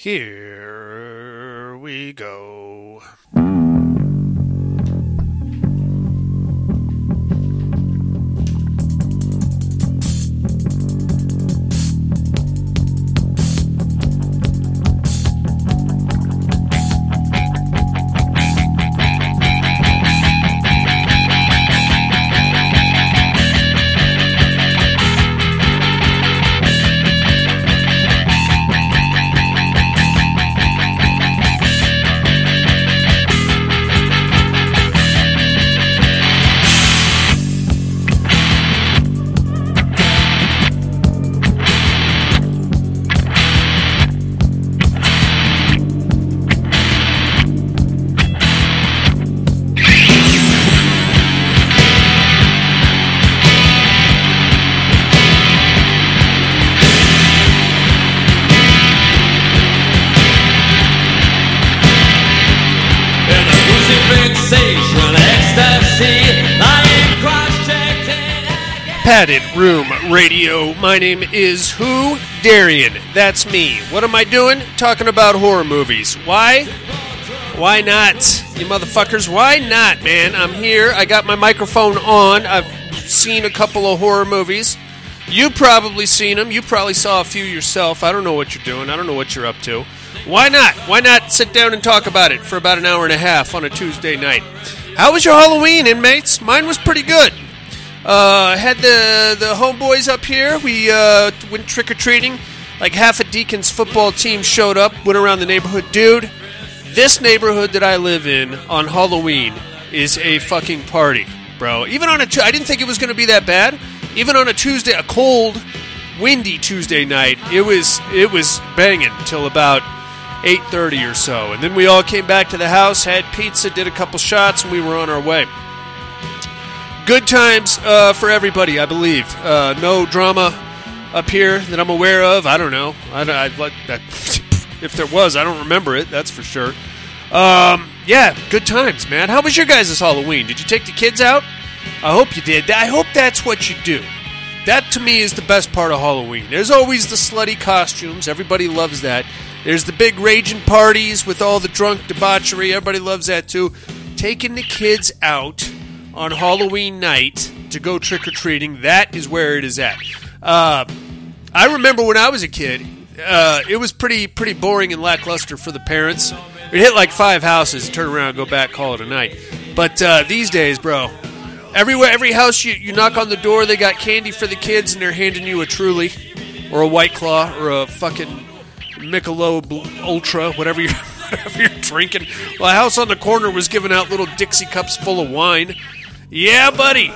Here we go. My name is Who? Darian. That's me. What am I doing? Talking about horror movies. Why? Why not? You motherfuckers, why not, man? I'm here. I got my microphone on. I've seen a couple of horror movies. You probably seen them. You probably saw a few yourself. I don't know what you're doing. I don't know what you're up to. Why not? Why not sit down and talk about it for about an hour and a half on a Tuesday night? How was your Halloween, inmates? Mine was pretty good. Uh, had the the homeboys up here. We uh, went trick or treating. Like half a Deacon's football team showed up. Went around the neighborhood, dude. This neighborhood that I live in on Halloween is a fucking party, bro. Even on a I didn't think it was going to be that bad. Even on a Tuesday, a cold, windy Tuesday night, it was it was banging till about 8:30 or so. And then we all came back to the house, had pizza, did a couple shots, and we were on our way good times uh, for everybody, I believe. Uh, no drama up here that I'm aware of. I don't know. I, I that. If there was, I don't remember it. That's for sure. Um, yeah, good times, man. How was your guys' Halloween? Did you take the kids out? I hope you did. I hope that's what you do. That to me is the best part of Halloween. There's always the slutty costumes. Everybody loves that. There's the big raging parties with all the drunk debauchery. Everybody loves that too. Taking the kids out on Halloween night to go trick or treating, that is where it is at. Uh, I remember when I was a kid, uh, it was pretty pretty boring and lackluster for the parents. We'd hit like five houses, turn around, go back, call it a night. But uh, these days, bro, everywhere, every house you, you knock on the door, they got candy for the kids, and they're handing you a Truly or a White Claw or a fucking Michelob Ultra, whatever you're, whatever you're drinking. Well, a house on the corner was giving out little Dixie cups full of wine. Yeah, buddy,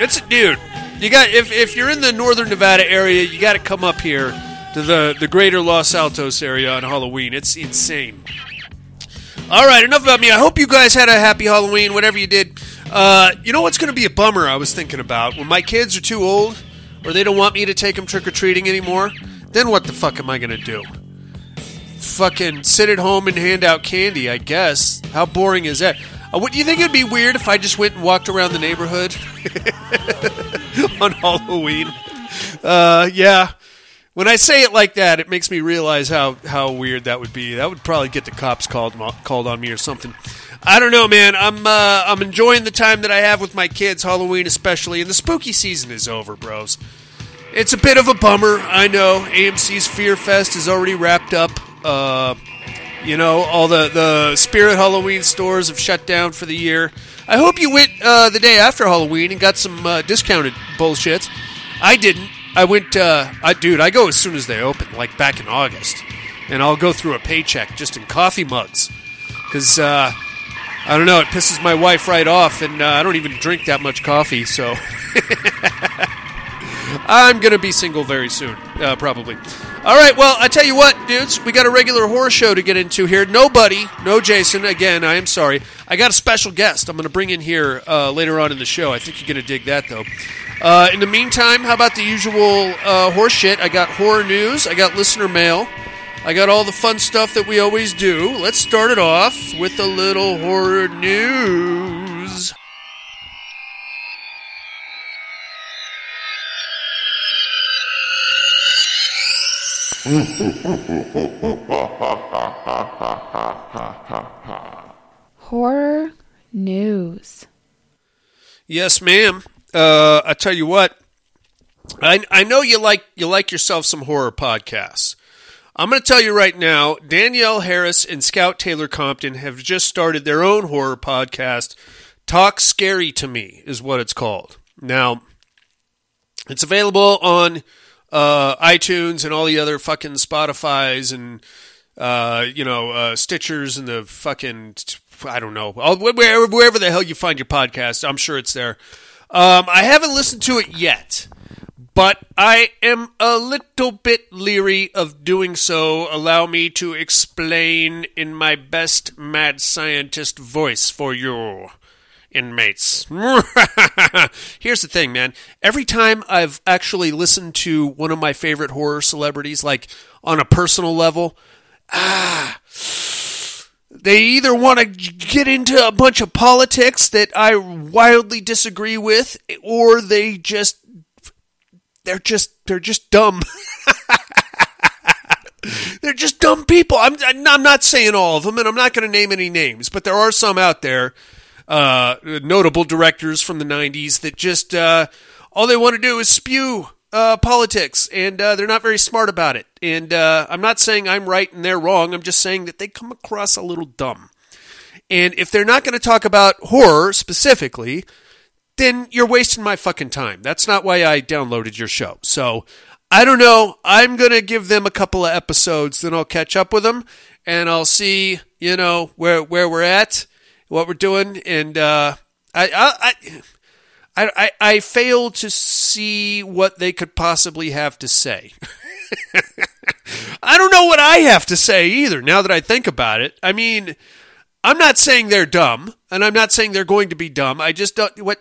it's a dude. You got if if you're in the northern Nevada area, you got to come up here to the the greater Los Altos area on Halloween. It's insane. All right, enough about me. I hope you guys had a happy Halloween, whatever you did. Uh, you know what's going to be a bummer? I was thinking about when my kids are too old, or they don't want me to take them trick or treating anymore. Then what the fuck am I going to do? Fucking sit at home and hand out candy? I guess. How boring is that? Uh, what do you think it'd be weird if I just went and walked around the neighborhood on Halloween? Uh, yeah. When I say it like that, it makes me realize how, how weird that would be. That would probably get the cops called called on me or something. I don't know, man. I'm uh, I'm enjoying the time that I have with my kids, Halloween especially, and the spooky season is over, bros. It's a bit of a bummer, I know. AMC's Fear Fest is already wrapped up. Uh, you know, all the the Spirit Halloween stores have shut down for the year. I hope you went uh, the day after Halloween and got some uh, discounted bullshit. I didn't. I went, uh, I, dude. I go as soon as they open, like back in August, and I'll go through a paycheck just in coffee mugs, because uh, I don't know. It pisses my wife right off, and uh, I don't even drink that much coffee, so I'm gonna be single very soon, uh, probably. All right, well, I tell you what, dudes, we got a regular horror show to get into here. Nobody, no Jason. Again, I am sorry. I got a special guest. I'm going to bring in here uh, later on in the show. I think you're going to dig that, though. Uh, in the meantime, how about the usual uh, horse shit? I got horror news. I got listener mail. I got all the fun stuff that we always do. Let's start it off with a little horror news. Horror news. Yes, ma'am. Uh, I tell you what, I I know you like you like yourself some horror podcasts. I'm going to tell you right now, Danielle Harris and Scout Taylor Compton have just started their own horror podcast. Talk Scary to Me is what it's called. Now, it's available on uh, iTunes and all the other fucking Spotify's and uh, you know uh, Stitchers and the fucking I don't know wherever, wherever the hell you find your podcast. I'm sure it's there. Um, I haven't listened to it yet, but I am a little bit leery of doing so. Allow me to explain in my best mad scientist voice for you inmates. Here's the thing, man. Every time I've actually listened to one of my favorite horror celebrities, like on a personal level, ah, they either want to get into a bunch of politics that I wildly disagree with, or they just they're just they're just dumb. they're just dumb people. I'm I'm not saying all of them, and I'm not going to name any names, but there are some out there, uh, notable directors from the '90s that just uh, all they want to do is spew uh, politics, and uh, they're not very smart about it. And uh, I'm not saying I'm right and they're wrong. I'm just saying that they come across a little dumb. And if they're not going to talk about horror specifically, then you're wasting my fucking time. That's not why I downloaded your show. So I don't know. I'm going to give them a couple of episodes, then I'll catch up with them and I'll see, you know, where where we're at, what we're doing, and uh, I, I, I, I, I fail to see what they could possibly have to say. I don't know what I have to say either. Now that I think about it, I mean, I'm not saying they're dumb, and I'm not saying they're going to be dumb. I just don't. What?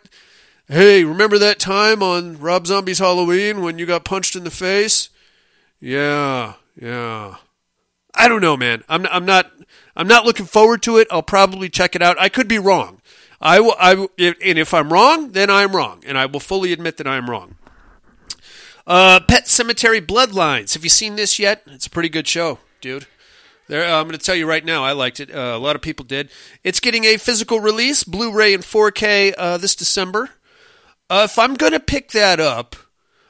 Hey, remember that time on Rob Zombie's Halloween when you got punched in the face? Yeah, yeah. I don't know, man. I'm I'm not I'm not looking forward to it. I'll probably check it out. I could be wrong. I will. I and if I'm wrong, then I'm wrong, and I will fully admit that I'm wrong. Uh, Pet Sematary Bloodlines. Have you seen this yet? It's a pretty good show, dude. There, uh, I'm going to tell you right now, I liked it. Uh, a lot of people did. It's getting a physical release, Blu-ray and 4K, uh, this December. Uh, if I'm going to pick that up,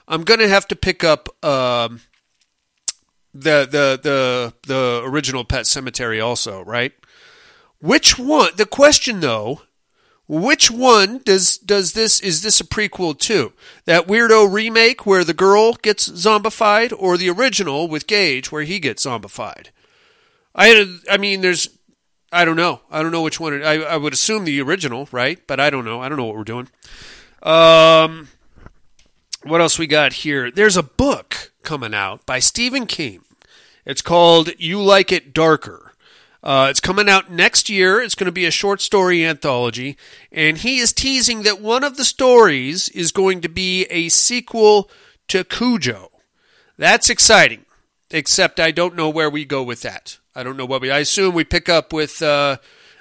I'm going to have to pick up um, the the the the original Pet Sematary also, right? Which one? The question though, which one does does this is this a prequel to? That weirdo remake where the girl gets zombified, or the original with Gage where he gets zombified? I I mean, there's I don't know. I don't know which one. I I would assume the original, right? But I don't know. I don't know what we're doing. Um, what else we got here? There's a book coming out by Stephen King. It's called "You Like It Darker." Uh, it's coming out next year. It's going to be a short story anthology, and he is teasing that one of the stories is going to be a sequel to Cujo. That's exciting. Except I don't know where we go with that. I don't know what we. I assume we pick up with uh,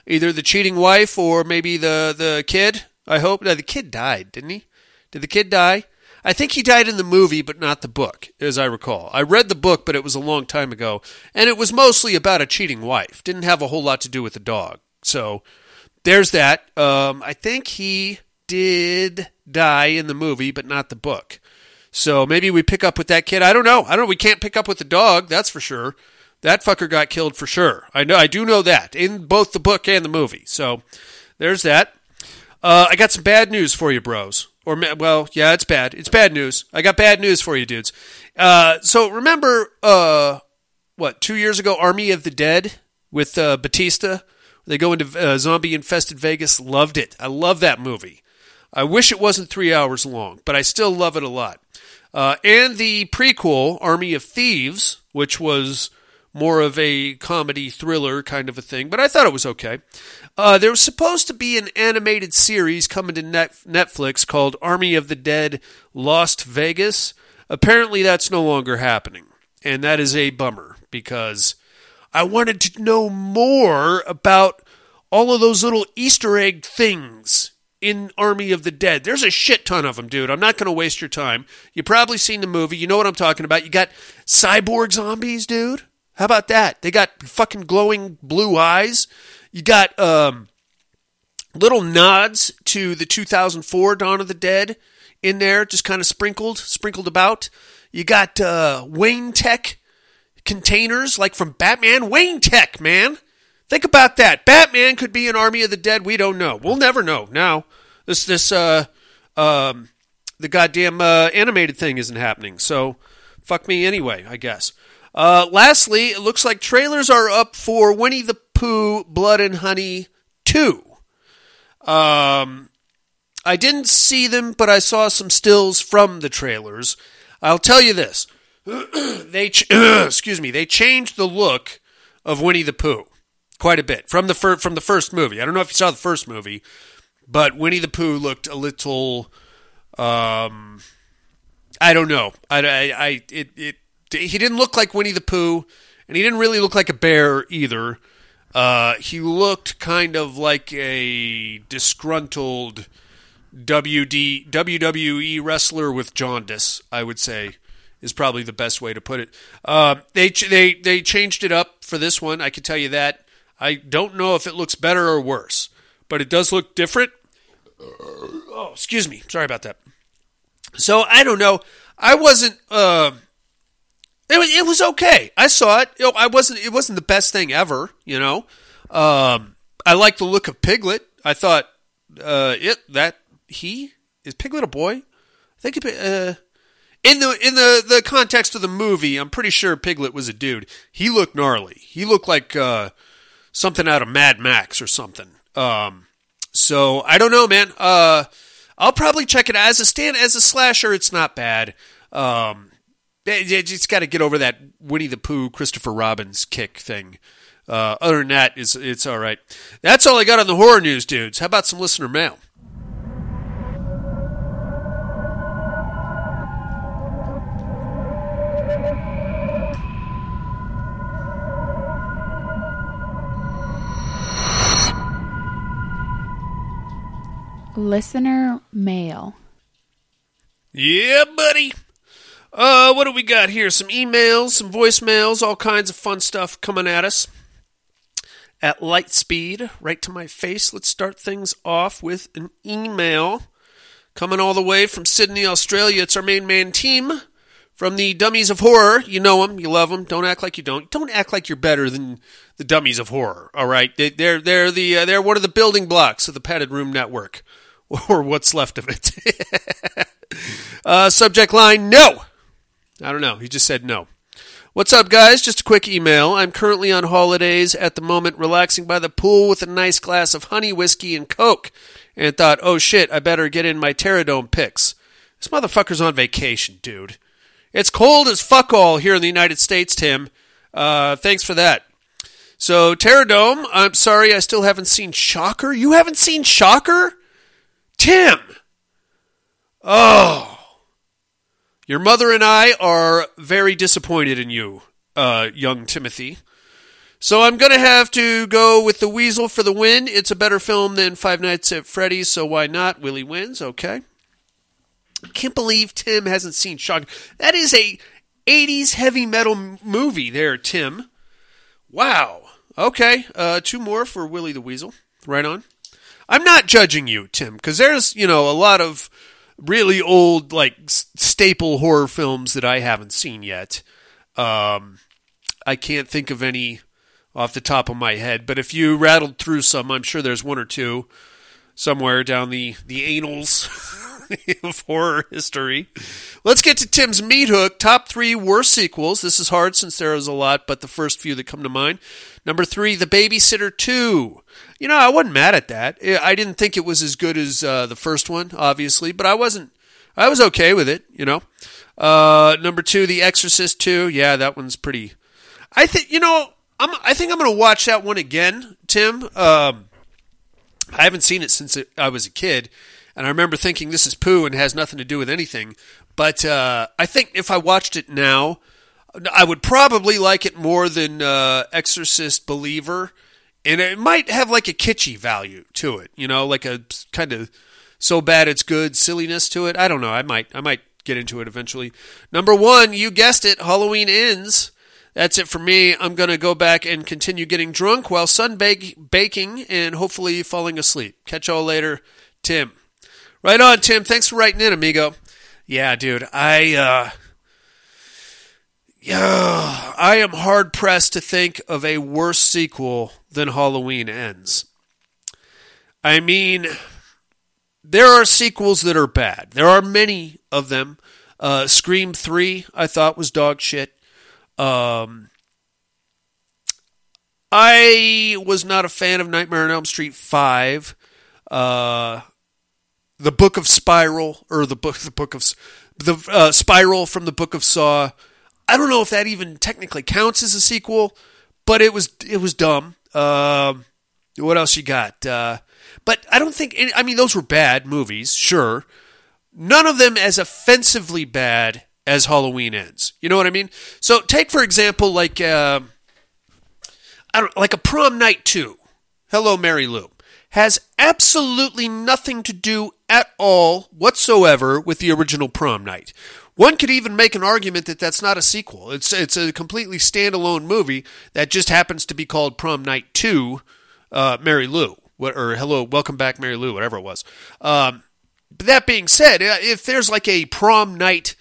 either the cheating wife or maybe the the kid. I hope. No, the kid died, didn't he? Did the kid die? I think he died in the movie, but not the book, as I recall. I read the book, but it was a long time ago, and it was mostly about a cheating wife. Didn't have a whole lot to do with the dog. So there's that. Um, I think he did die in the movie, but not the book. So maybe we pick up with that kid. I don't know. I don't. Know. We can't pick up with the dog. That's for sure. That fucker got killed for sure. I know. I do know that in both the book and the movie. So there's that. Uh, I got some bad news for you, bros. Or well, yeah, it's bad. It's bad news. I got bad news for you, dudes. Uh, so remember, uh, what two years ago, Army of the Dead with uh, Batista. They go into uh, zombie infested Vegas. Loved it. I love that movie. I wish it wasn't three hours long, but I still love it a lot. Uh, and the prequel, Army of Thieves, which was more of a comedy thriller kind of a thing, but I thought it was okay. Uh, there was supposed to be an animated series coming to Net- Netflix called Army of the Dead Lost Vegas. Apparently, that's no longer happening, and that is a bummer because I wanted to know more about all of those little Easter egg things in Army of the Dead. There's a shit ton of them, dude. I'm not going to waste your time. You've probably seen the movie. You know what I'm talking about. You got cyborg zombies, dude. How about that? They got fucking glowing blue eyes. You got um, little nods to the 2004 Dawn of the Dead in there, just kind of sprinkled, sprinkled about. You got uh, Wayne Tech containers, like from Batman. Wayne Tech, man. Think about that. Batman could be an Army of the Dead. We don't know. We'll never know. Now, this this uh, um, the goddamn uh, animated thing isn't happening. So, fuck me anyway. I guess. Uh, lastly, it looks like trailers are up for Winnie the Pooh, Blood and Honey two. Um, I didn't see them, but I saw some stills from the trailers. I'll tell you this: they ch- excuse me, they changed the look of Winnie the Pooh quite a bit from the fir- from the first movie. I don't know if you saw the first movie, but Winnie the Pooh looked a little. Um, I don't know. I, I, I it, it he didn't look like Winnie the Pooh, and he didn't really look like a bear either. Uh, he looked kind of like a disgruntled WD WWE wrestler with jaundice. I would say is probably the best way to put it. Uh, they they they changed it up for this one. I can tell you that. I don't know if it looks better or worse, but it does look different. Oh, excuse me. Sorry about that. So I don't know. I wasn't. Uh, it was, it was okay. I saw it. You know, I wasn't. It wasn't the best thing ever. You know. Um, I like the look of Piglet. I thought uh, it that he is Piglet a boy. I think it, uh, in the in the the context of the movie, I'm pretty sure Piglet was a dude. He looked gnarly. He looked like uh, something out of Mad Max or something. Um, so I don't know, man. Uh, I'll probably check it out. as a stand as a slasher. It's not bad. Um, you just got to get over that Winnie the Pooh, Christopher Robin's kick thing. Uh, other than that, it's it's all right. That's all I got on the horror news, dudes. How about some listener mail? Listener mail. Yeah, buddy. Uh, what do we got here? Some emails, some voicemails, all kinds of fun stuff coming at us at light speed, right to my face. Let's start things off with an email coming all the way from Sydney, Australia. It's our main man Tim from the Dummies of Horror. You know them, you love them. Don't act like you don't. Don't act like you're better than the Dummies of Horror. All right, they, they're they're the uh, they're one of the building blocks of the Padded Room Network, or what's left of it. uh, subject line: No. I don't know. He just said no. What's up, guys? Just a quick email. I'm currently on holidays at the moment, relaxing by the pool with a nice glass of honey whiskey and Coke, and thought, oh shit, I better get in my Terror Dome pics. This motherfucker's on vacation, dude. It's cold as fuck all here in the United States, Tim. Uh, thanks for that. So, Terror Dome, I'm sorry I still haven't seen Shocker. You haven't seen Shocker? Tim! Oh. Your mother and I are very disappointed in you, uh, young Timothy. So I'm going to have to go with The Weasel for the win. It's a better film than Five Nights at Freddy's, so why not? Willie wins, okay. Can't believe Tim hasn't seen Shocker. That is a 80s heavy metal movie there, Tim. Wow. Okay, uh, two more for Willie the Weasel. Right on. I'm not judging you, Tim, because there's, you know, a lot of really old, like, staple horror films that I haven't seen yet. Um, I can't think of any off the top of my head, but if you rattled through some, I'm sure there's one or two somewhere down the, the annals of horror history. Let's get to Tim's meat hook. Top three worst sequels. This is hard since there is a lot, but the first few that come to mind. Number three, The Babysitter 2. You know, I wasn't mad at that. I didn't think it was as good as uh, the first one, obviously, but I wasn't. I was okay with it, you know. Uh, number two, The Exorcist 2. Yeah, that one's pretty. I think you know. I'm. I think I'm going to watch that one again, Tim. Um, I haven't seen it since I was a kid, and I remember thinking this is poo and has nothing to do with anything. But uh, I think if I watched it now, I would probably like it more than uh, Exorcist Believer, and it might have like a kitschy value to it. You know, like a kind of so bad it's good silliness to it. I don't know. I might I might get into it eventually. Number one, you guessed it, Halloween ends. That's it for me. I'm to go back and continue getting drunk while sun baking and hopefully falling asleep. Catch y'all later, Tim. Right on, Tim. Thanks for writing in, amigo. Yeah, dude. I uh yeah, I am hard pressed to think of a worse sequel than Halloween Ends. I mean, there are sequels that are bad. There are many of them. Uh, Scream 3, I thought was dog shit. Um, I was not a fan of Nightmare on Elm Street 5. Uh, the Book of Spiral, or the book, the book of the uh, Spiral from the Book of Saw. I don't know if that even technically counts as a sequel, but it was it was dumb. Um, what else you got? Uh, but I don't think. Any, I mean, those were bad movies, sure. None of them as offensively bad as Halloween Ends. You know what I mean? So take for example, like uh, I don't like a Prom Night Two. Hello, Mary Lou has absolutely nothing to do at all whatsoever with the original Prom Night. One could even make an argument that that's not a sequel. It's it's a completely standalone movie that just happens to be called Prom Night Two, uh, Mary Lou, what, or Hello, Welcome Back, Mary Lou, whatever it was. Um, but that being said, uh, if there's like a Prom Night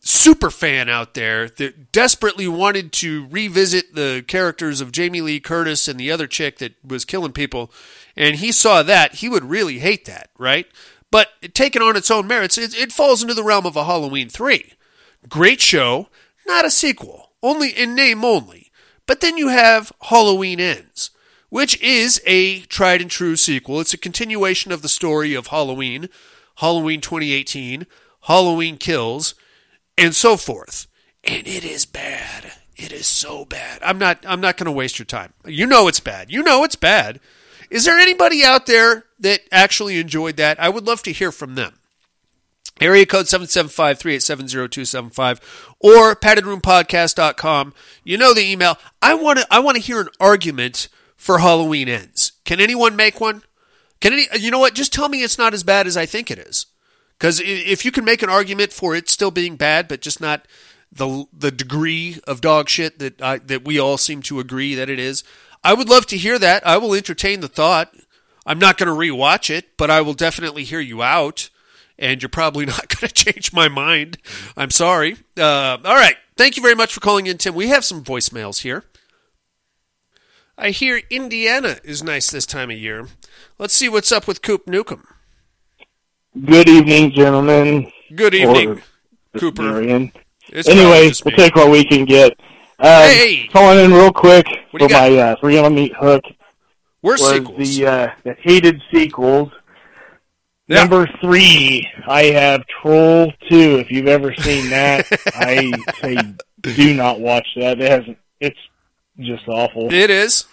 super fan out there that desperately wanted to revisit the characters of Jamie Lee Curtis and the other chick that was killing people, and he saw that, he would really hate that, right? But taken on its own merits, it, it falls into the realm of a Halloween 3. Great show, not a sequel, only in name only. But then you have Halloween Ends, which is a tried and true sequel. It's a continuation of the story of Halloween, Halloween 2018, Halloween Kills, and so forth. And it is bad. It is so bad. I'm not I'm not going to waste your time. You know it's bad. You know it's bad. Is there anybody out there that actually enjoyed that? I would love to hear from them. Area code 775-387-0275 or paddedroompodcast.com. You know the email. I want to I want to hear an argument for Halloween ends. Can anyone make one? Can any you know what? Just tell me it's not as bad as I think it is. Cuz if you can make an argument for it still being bad but just not the the degree of dog shit that I, that we all seem to agree that it is, I would love to hear that. I will entertain the thought. I'm not going to rewatch it, but I will definitely hear you out. And you're probably not going to change my mind. I'm sorry. Uh, all right. Thank you very much for calling in, Tim. We have some voicemails here. I hear Indiana is nice this time of year. Let's see what's up with Coop Newcomb. Good evening, gentlemen. Good evening, Or Cooper. Marion. It's Anyway, we'll take what we can get. Um, Hey! Calling in real quick for got? my uh, three on a meat hook We're was sequels. the uh, the hated sequels. Yeah. Number three, I have Troll Two. If you've ever seen that, I say do not watch that. It hasn't. It's just awful. it is.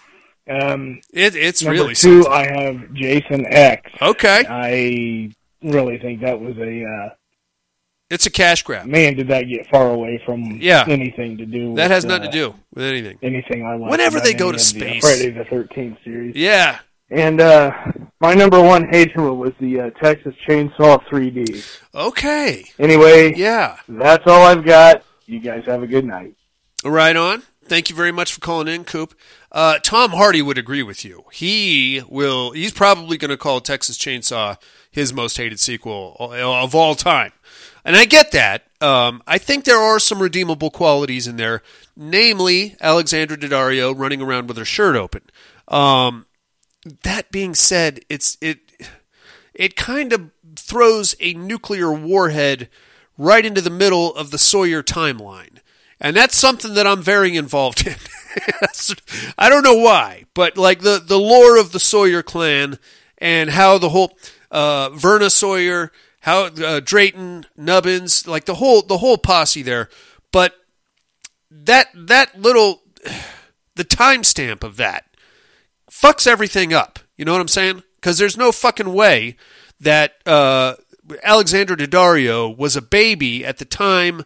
Um, It, it's number really two. I have Jason X. Okay. I really think that was a uh, It's a cash grab. man. Did that get far away from Yeah. anything to do? That has nothing uh, to do with anything. anything I like. Whenever they go to the, uh, space. Friday the Thirteenth series. Yeah. And uh, my number one hate was the uh, Texas Chainsaw 3D. Okay. Anyway, Yeah. that's all I've got. You guys have a good night. Right on. Thank you very much for calling in, Coop. Uh, Tom Hardy would agree with you. He will. He's probably going to call Texas Chainsaw his most hated sequel of all time, and I get that. Um, I think there are some redeemable qualities in there, namely Alexandra Daddario running around with her shirt open. Um, that being said, it's it it kind of throws a nuclear warhead right into the middle of the Sawyer timeline. And that's something that I'm very involved in. I don't know why, but like the, the lore of the Sawyer clan and how the whole uh, Verna Sawyer, how uh, Drayton, Nubbins, like the whole the whole posse there. But that that little the timestamp of that fucks everything up. You know what I'm saying? Because there's no fucking way that uh, Alexander Daddario was a baby at the time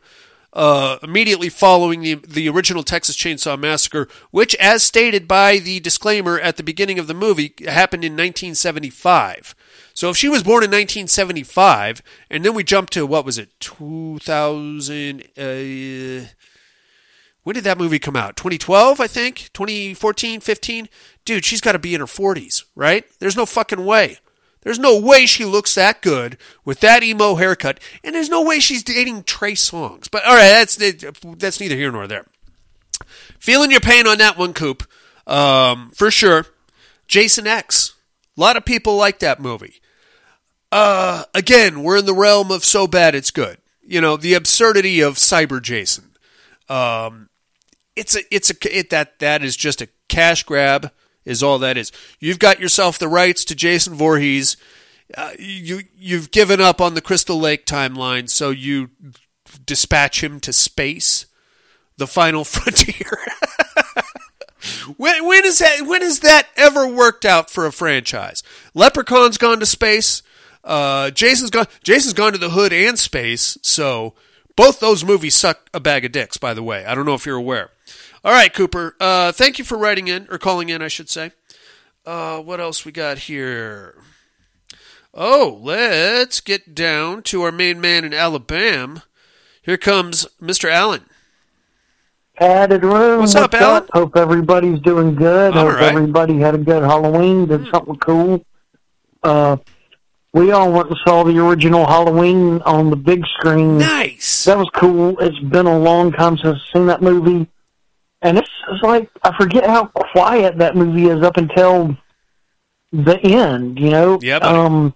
uh, immediately following the the original Texas Chainsaw Massacre, which, as stated by the disclaimer at the beginning of the movie, happened in 1975. So if she was born in 1975, and then we jump to what was it, 2000? Uh, when did that movie come out? 2012, I think? 2014, 15? Dude, she's got to be in her 40s, right? There's no fucking way. There's no way she looks that good with that emo haircut, and there's no way she's dating Trey Songz. But all right, that's that's neither here nor there. Feeling your pain on that one, Coop, um, for sure. Jason X. A lot of people like that movie. Uh, again, we're in the realm of so bad it's good. You know, the absurdity of Cyber Jason. Um, it's a it's a it, that that is just a cash grab is all that is. You've got yourself the rights to Jason Voorhees. Uh, you you've given up on the Crystal Lake timeline, so you dispatch him to space, the final frontier. when when is that when has that ever worked out for a franchise? Leprechaun's gone to space. Uh, Jason's gone. Jason's gone to the hood and space. So both those movies suck a bag of dicks. By the way, I don't know if you're aware. All right, Cooper. Uh, thank you for writing in or calling in, I should say. Uh, what else we got here? Oh, let's get down to our main man in Alabama. Here comes Mr. Alan. Added room. What's up, Alan? Hope everybody's doing good. All Hope right. everybody had a good Halloween. Did something cool. Uh, we all went and saw the original Halloween on the big screen. Nice. That was cool. It's been a long time since I've seen that movie, and it's, it's like I forget how quiet that movie is up until the end. You know. Yeah, buddy. Um.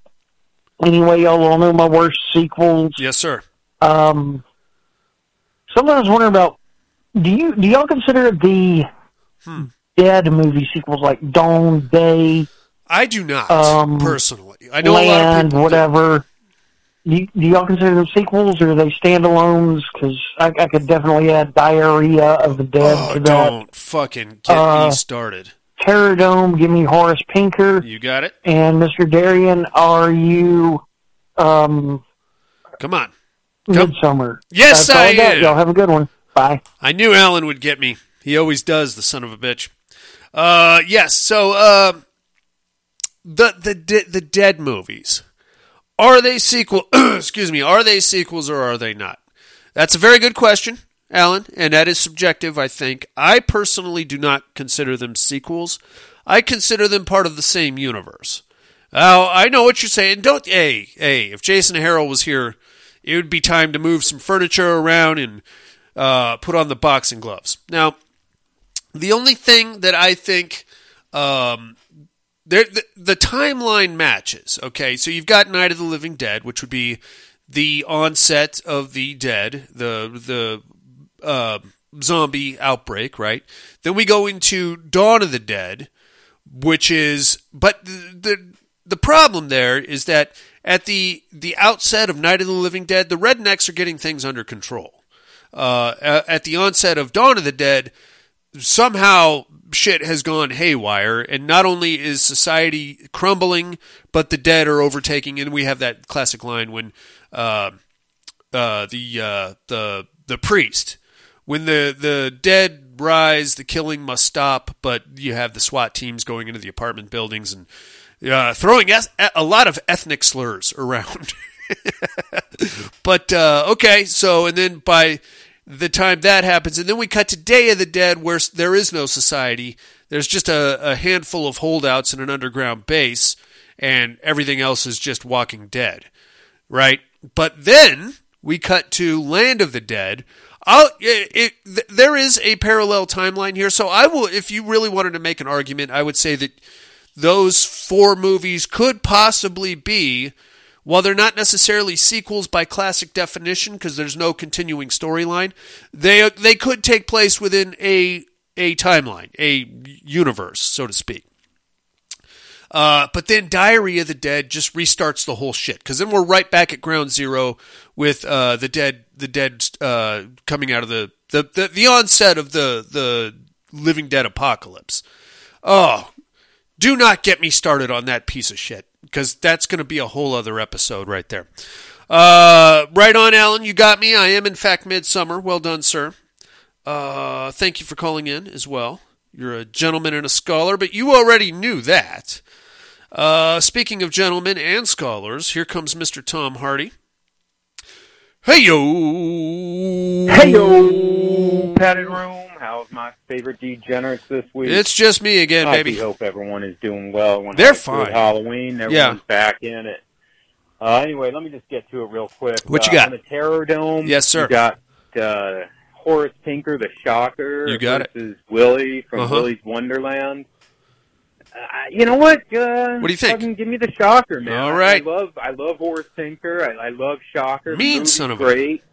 Anyway, y'all all know my worst sequels. Yes, sir. Um, sometimes I wonder about do you do y'all consider the Hmm. dead movie sequels like Dawn, Day, I do not Um, personally. I know a lot of Land, people. whatever? Do, do y'all consider them sequels or are they standalones? Because I, I could definitely add Diarrhea of the Dead Oh, to that. don't fucking get me Uh, started. Terror Dome, give me Horace Pinker You got it. and Mr. Darien. Are you um, Come on. Come- Midsummer? Yes, That's I am. Y'all have a good one. Bye. I knew Alan would get me. He always does, the son of a bitch. Uh, yes. So, uh, the the the dead movies are they sequel? excuse me. Are they sequels or are they not? That's a very good question, Alan, and that is subjective. I think I personally do not consider them sequels. I consider them part of the same universe. Now, I know what you're saying. Don't, hey, hey, if Jason Harrell was here, it would be time to move some furniture around and uh, put on the boxing gloves. Now, the only thing that I think um, the, the timeline matches. Okay, so you've got Night of the Living Dead, which would be the onset of the dead, the the uh, zombie outbreak, right? Then we go into Dawn of the Dead, which is but the the, the problem there is that at the the outset of Night of the Living Dead, the rednecks are getting things under control. Uh, at the onset of Dawn of the Dead, somehow shit has gone haywire, and not only is society crumbling, but the dead are overtaking. And we have that classic line when uh, uh, the uh, the the priest, when the the dead rise, the killing must stop. But you have the SWAT teams going into the apartment buildings and uh, throwing a lot of ethnic slurs around. but uh, okay, so and then by the time that happens, and then we cut to Day of the Dead, where there is no society. There's just a, a handful of holdouts in an underground base, and everything else is just Walking Dead, right? But then we cut to Land of the Dead. I'll, it, it, th- there is a parallel timeline here, so I will. If you really wanted to make an argument, I would say that those four movies could possibly be, while they're not necessarily sequels by classic definition because there's no continuing storyline, they they could take place within a a timeline, a universe, so to speak. Uh, but then Diary of the Dead just restarts the whole shit because then we're right back at ground zero with uh, the dead, the dead uh, coming out of the, the the the onset of the the Living Dead apocalypse. Oh, do not get me started on that piece of shit because that's going to be a whole other episode right there. Uh, right on, Alan. You got me. I am, in fact, Midsummer. Well done, sir. Uh, thank you for calling in as well. You're a gentleman and a scholar, but you already knew that. Uh, speaking of gentlemen and scholars, here comes Mr. Tom Hardy. Hey yo! Hey yo, padded room. How's my favorite degenerates this week? It's just me again, I baby. hope everyone is doing well. When They're fine. Halloween, everyone's Yeah. back in it. Uh, anyway, let me just get to it real quick. What you Uh, got? On the Terror Dome. Yes, sir. You got uh, Horace Pinker, the Shocker. You got it. versus Willie from Uh-huh. Willie's Wonderland. Uh, you know what? Uh, What do you think? Give me the Shocker, man. All right. I love, I love Horace Pinker. I, I love Shocker. Mean son of a- great.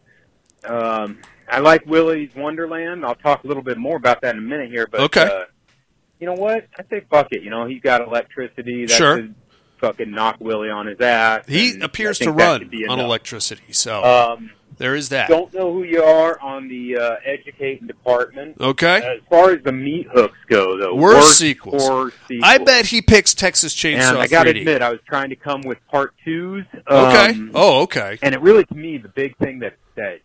Um, I like Willie's Wonderland. I'll talk a little bit more about that in a minute here. But Okay. uh, you know what? I say fuck it. You know, he's got electricity. That Sure. fucking knock Willie on his ass. He appears to run on electricity, so Um, there is that. don't know who you are on the uh, educating department. Okay. As far as the meat hooks go, though, Worst sequels. horror sequels. I bet he picks Texas Chainsaw And I got to admit, I was trying to come with part twos. okay. Um, oh, okay. and it really, to me, the big thing that that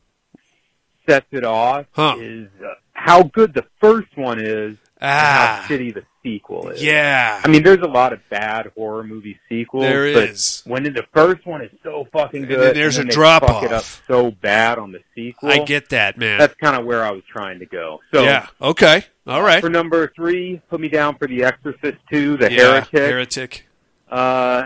sets it off Huh. is uh, how good the first one is and Ah, how shitty the sequel is. yeah. I mean, there's a lot of bad horror movie sequels. There but is. When the first one is so fucking good, then there's and a drop fuck it up off. so bad on the sequel. I get that, man. that's kind of where I was trying to go. So yeah. Okay. All right. for number three, put me down for The Exorcist 2, The yeah. Heretic. Heretic. Uh,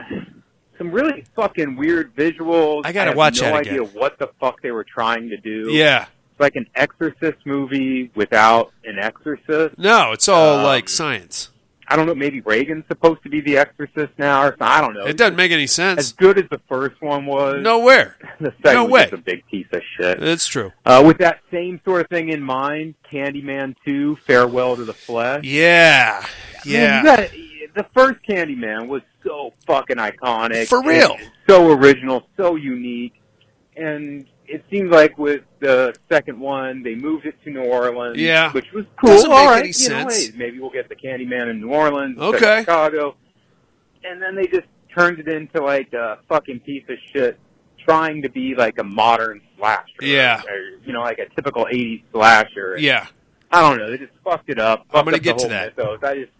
some really fucking weird visuals. I gotta have watch no that idea what the fuck they were trying to do. Yeah. It's like an Exorcist movie without an Exorcist. No, it's all Um, like science. I don't know. Maybe Reagan's supposed to be the Exorcist now, or something. I don't know. It doesn't make any sense. As good as the first one was, Nowhere. the second no was a big piece of shit. It's true. Uh, with that same sort of thing in mind, Candyman 2, Farewell to the Flesh. Yeah. Man, Yeah. you gotta- the first Candyman was so fucking iconic. For real. So original, so unique. And it seems like with the second one, they moved it to New Orleans. Yeah. Which was cool. Doesn't All make right, any you know, hey, maybe we'll get the Candyman in New Orleans. Okay. Chicago. And then they just turned it into like a fucking piece of shit trying to be like a modern slasher. Yeah. Or, you know, like a typical 80s slasher. Yeah. I don't know. They just fucked it up. I'm gonna get to that. Mythos. I just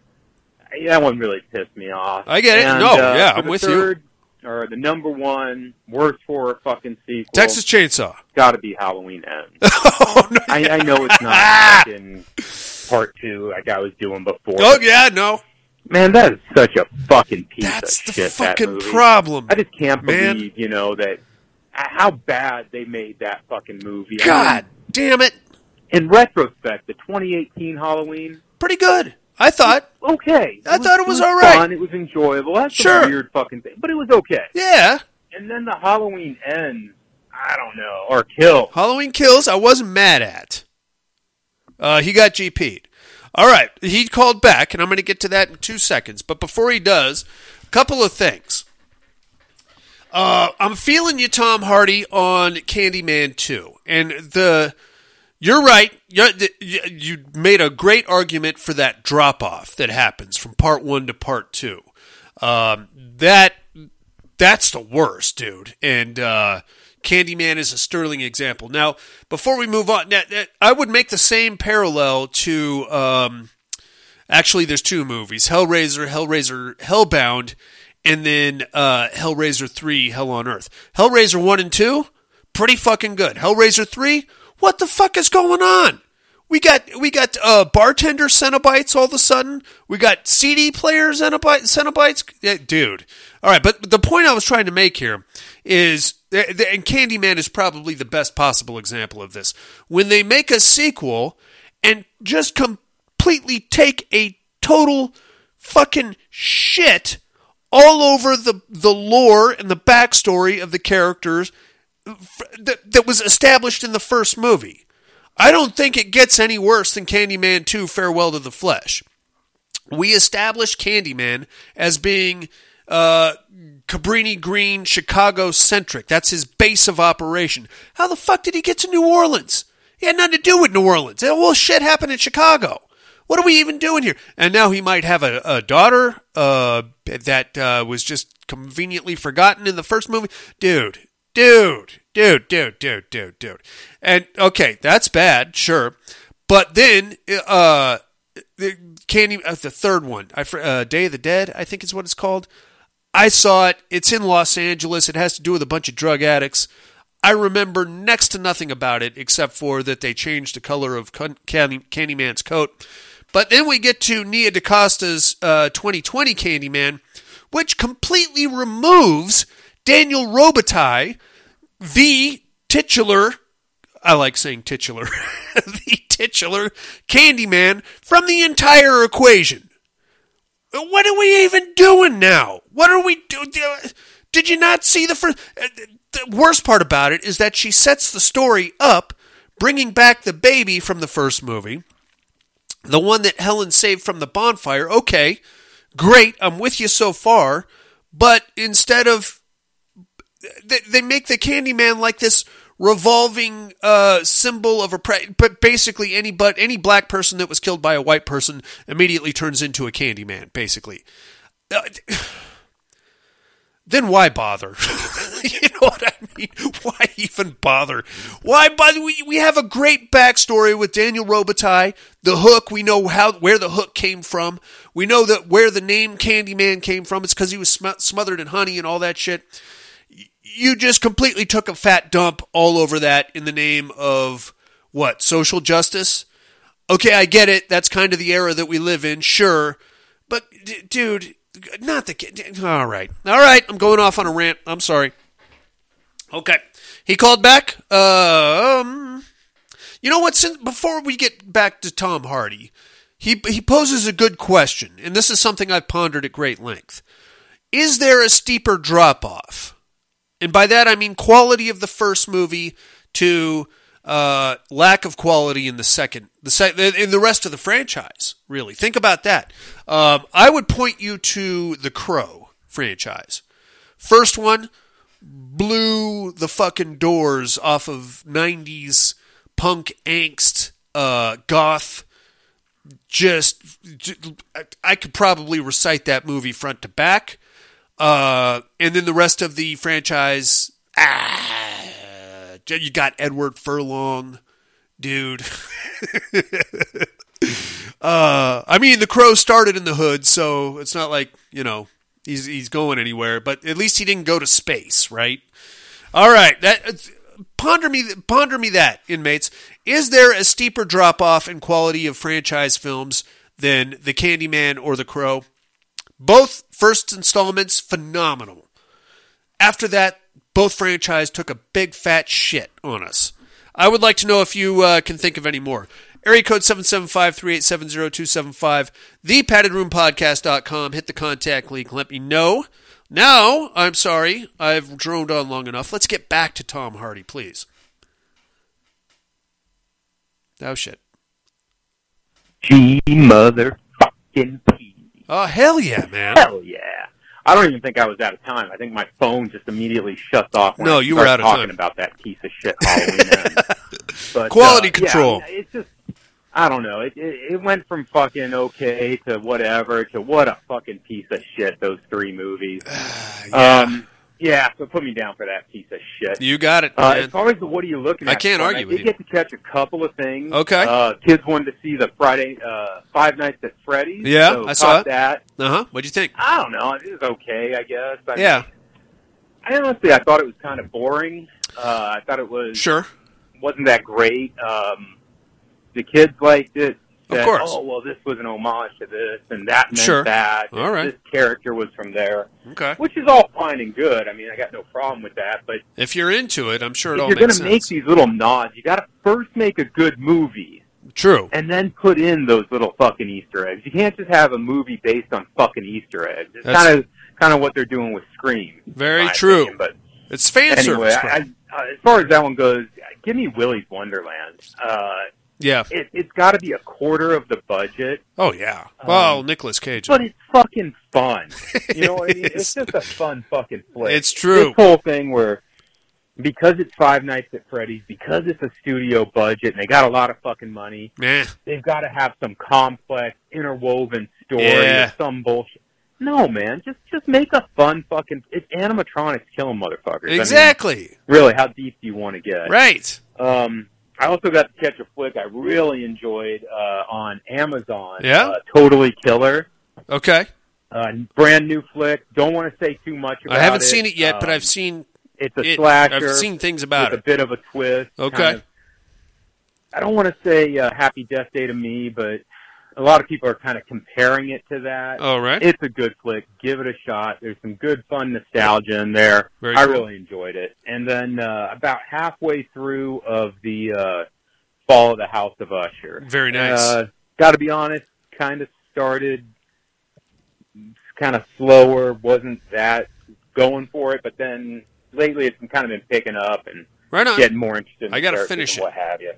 that one really pissed me off. I get it. And, No, uh, yeah, I'm with you. Or the number one worst horror fucking sequel. Texas Chainsaw. got to be Halloween Ends. oh, no. I, I know it's not fucking part two like I was doing before. Oh, yeah, no. Man, that is such a fucking piece That's of the shit. that fucking movie. problem. I just can't Man. believe, you know, that how bad they made that fucking movie. I God damn it. in retrospect, the 2018 Halloween, Pretty good. I thought. okay. I thought it was all right. Fun. It was enjoyable. That's Sure. weird fucking thing, but it was okay. Yeah. And then the Halloween ends. I don't know, or kill. Halloween Kills, I wasn't mad at. Uh, he got GP'd. All right, he called back, and I'm going to get to that in two seconds. But before he does, a couple of things. Uh, I'm feeling you, Tom Hardy, on Candyman 2. And the. You're right. You you made a great argument for that drop off that happens from part one to part two. Um, that that's the worst, dude. And uh, Candyman is a sterling example. Now, before we move on, I would make the same parallel to. Um, actually, there's two movies: Hellraiser, Hellraiser, Hellbound, and then uh, Hellraiser Three: Hell on Earth. Hellraiser One and Two, pretty fucking good. Hellraiser Three, what the fuck is going on? We got we got uh, bartender Cenobites all of a sudden. We got CD players Cenobite, Cenobites. Yeah, dude. All right, but the point I was trying to make here is, and Candyman is probably the best possible example of this. When they make a sequel and just completely take a total fucking shit all over the the lore and the backstory of the characters that, that was established in the first movie. I don't think it gets any worse than Candyman 2 Farewell to the Flesh. We established Candyman as being uh, Cabrini Green, Chicago centric. That's his base of operation. How the fuck did he get to New Orleans? He had nothing to do with New Orleans. Well, shit happened in Chicago. What are we even doing here? And now he might have a, a daughter uh, that uh, was just conveniently forgotten in the first movie. Dude, dude, dude, dude, dude, dude, dude. And okay, that's bad, sure. But then, uh, the Candy, uh, the third one, I uh, Day of the Dead, I think is what it's called. I saw it. It's in Los Angeles. It has to do with a bunch of drug addicts. I remember next to nothing about it except for that they changed the color of Candy, Candyman's coat. But then we get to Nia DaCosta's uh, 2020 Candyman, which completely removes Daniel Robitaille, the titular, I like saying titular, the titular Candyman from the entire equation. What are we even doing now? What are we doing? Did you not see the first? Uh, the worst part about it is that she sets the story up, bringing back the baby from the first movie, the one that Helen saved from the bonfire. Okay, great, I'm with you so far. But instead of they, they make the Candyman like this revolving uh, symbol of a but basically any but any black person that was killed by a white person immediately turns into a Candyman. Basically, uh, then why bother? you know what I mean? Why even bother? Why bother? We, we have a great backstory with Daniel Robitaille, the hook. We know how where the hook came from. We know that where the name Candyman came from. It's because he was sm- smothered in honey and all that shit. You just completely took a fat dump all over that in the name of what social justice. Okay, I get it. That's kind of the era that we live in, sure. But, d- dude, not the kid. All right. All right. I'm going off on a rant. I'm sorry. Okay. He called back. Um, you know what? Since, before we get back to Tom Hardy, he, he poses a good question, and this is something I've pondered at great length. Is there a steeper drop off? And by that, I mean quality of the first movie to uh, lack of quality in the second, the sec- in the rest of the franchise. Really, think about that. Um, I would point you to the Crow franchise. First one blew the fucking doors off of '90s punk angst, uh, goth. Just, I could probably recite that movie front to back. Uh, and then the rest of the franchise, ah, you got Edward Furlong, dude. uh, I mean, the Crow started in the hood, so it's not like you know he's he's going anywhere. But at least he didn't go to space, right? All right, that ponder me ponder me that inmates. Is there a steeper drop off in quality of franchise films than The Candyman or The Crow? Both first installments phenomenal. After that, both franchise took a big fat shit on us. I would like to know if you uh, can think of any more. Area code 775-387-0275, thepaddedroompodcast.com. Hit the contact link. Let me know. Now, I'm sorry, I've droned on long enough. Let's get back to Tom Hardy, please. Oh, shit. G motherfucking P. Oh, hell yeah, man. Hell yeah. I don't even think I was out of time. I think my phone just immediately shuts off when No, I you were out of talking time. about that piece of shit Halloween. But, Quality uh, control. Yeah, it's just, I don't know. It, it, it went from fucking okay to whatever to what a fucking piece of shit those three movies. Yeah. Um, yeah, so put me down for that piece of shit. You got it, Uh, as far as the what are you looking at? I can't argue I with you. get to catch a couple of things. Okay. Uh, kids wanted to see the Friday, uh, Five Nights at Freddy's. Yeah, so I saw it. that. Uh huh. What'd you think? I don't know. It was okay, I guess. I Yeah. Mean, I honestly, I thought it was kind of boring. Uh, I thought it was Sure. wasn't that great. Um, the kids liked it. Of course. Oh well, this was an homage to this, and that meant Sure. that. All right. This character was from there, Okay. which is all fine and good. I mean, I got no problem with that. But If you're into it, I'm sure it if all you're going to make these little nods, you got to first make a good movie True. and then put in those little fucking Easter eggs. You can't just have a movie based on fucking Easter eggs. It's kind of kind of what they're doing with Scream. Very true. opinion. But It's fan anyway, service. I. I, uh, as far as that one goes, give me Willy's Wonderland. Uh, yeah. it, it's got to be a quarter of the budget, Oh yeah. Um, well, Nicolas Cage. but it's fucking fun. You know I mean? It It's just a fun fucking flick. It's true. This whole thing where because it's Five Nights at Freddy's, because it's a studio budget and they got a lot of fucking money, Meh. they've got to have some complex, interwoven story Yeah. some bullshit. No, man, just just make a fun fucking. It's animatronics killing motherfuckers. I mean, Exactly. really, how deep do you want to get? Right. Um, I also got to catch a flick I really enjoyed uh, on Amazon. Yeah? uh, totally killer. Okay. Uh, brand new flick. Don't want to say too much about I haven't it. seen it yet, but Um, I've seen it's a it. slasher. I've seen things about it. a bit of a twist. Okay. kind of- I don't want to say uh, Happy Death Day to me, but a lot of people are kind of comparing it to that. All right. It's a good flick. Give it a shot. There's some good, fun nostalgia in there. Very I cool. really enjoyed it. And then uh, about halfway through of the uh, Fall of the House of Usher. Very nice. Uh, Got to be honest, kind of started kind of slower. Wasn't that going for it, but then lately it's been kind of been picking up and right on. getting more interested. In I gotta finish and what have you.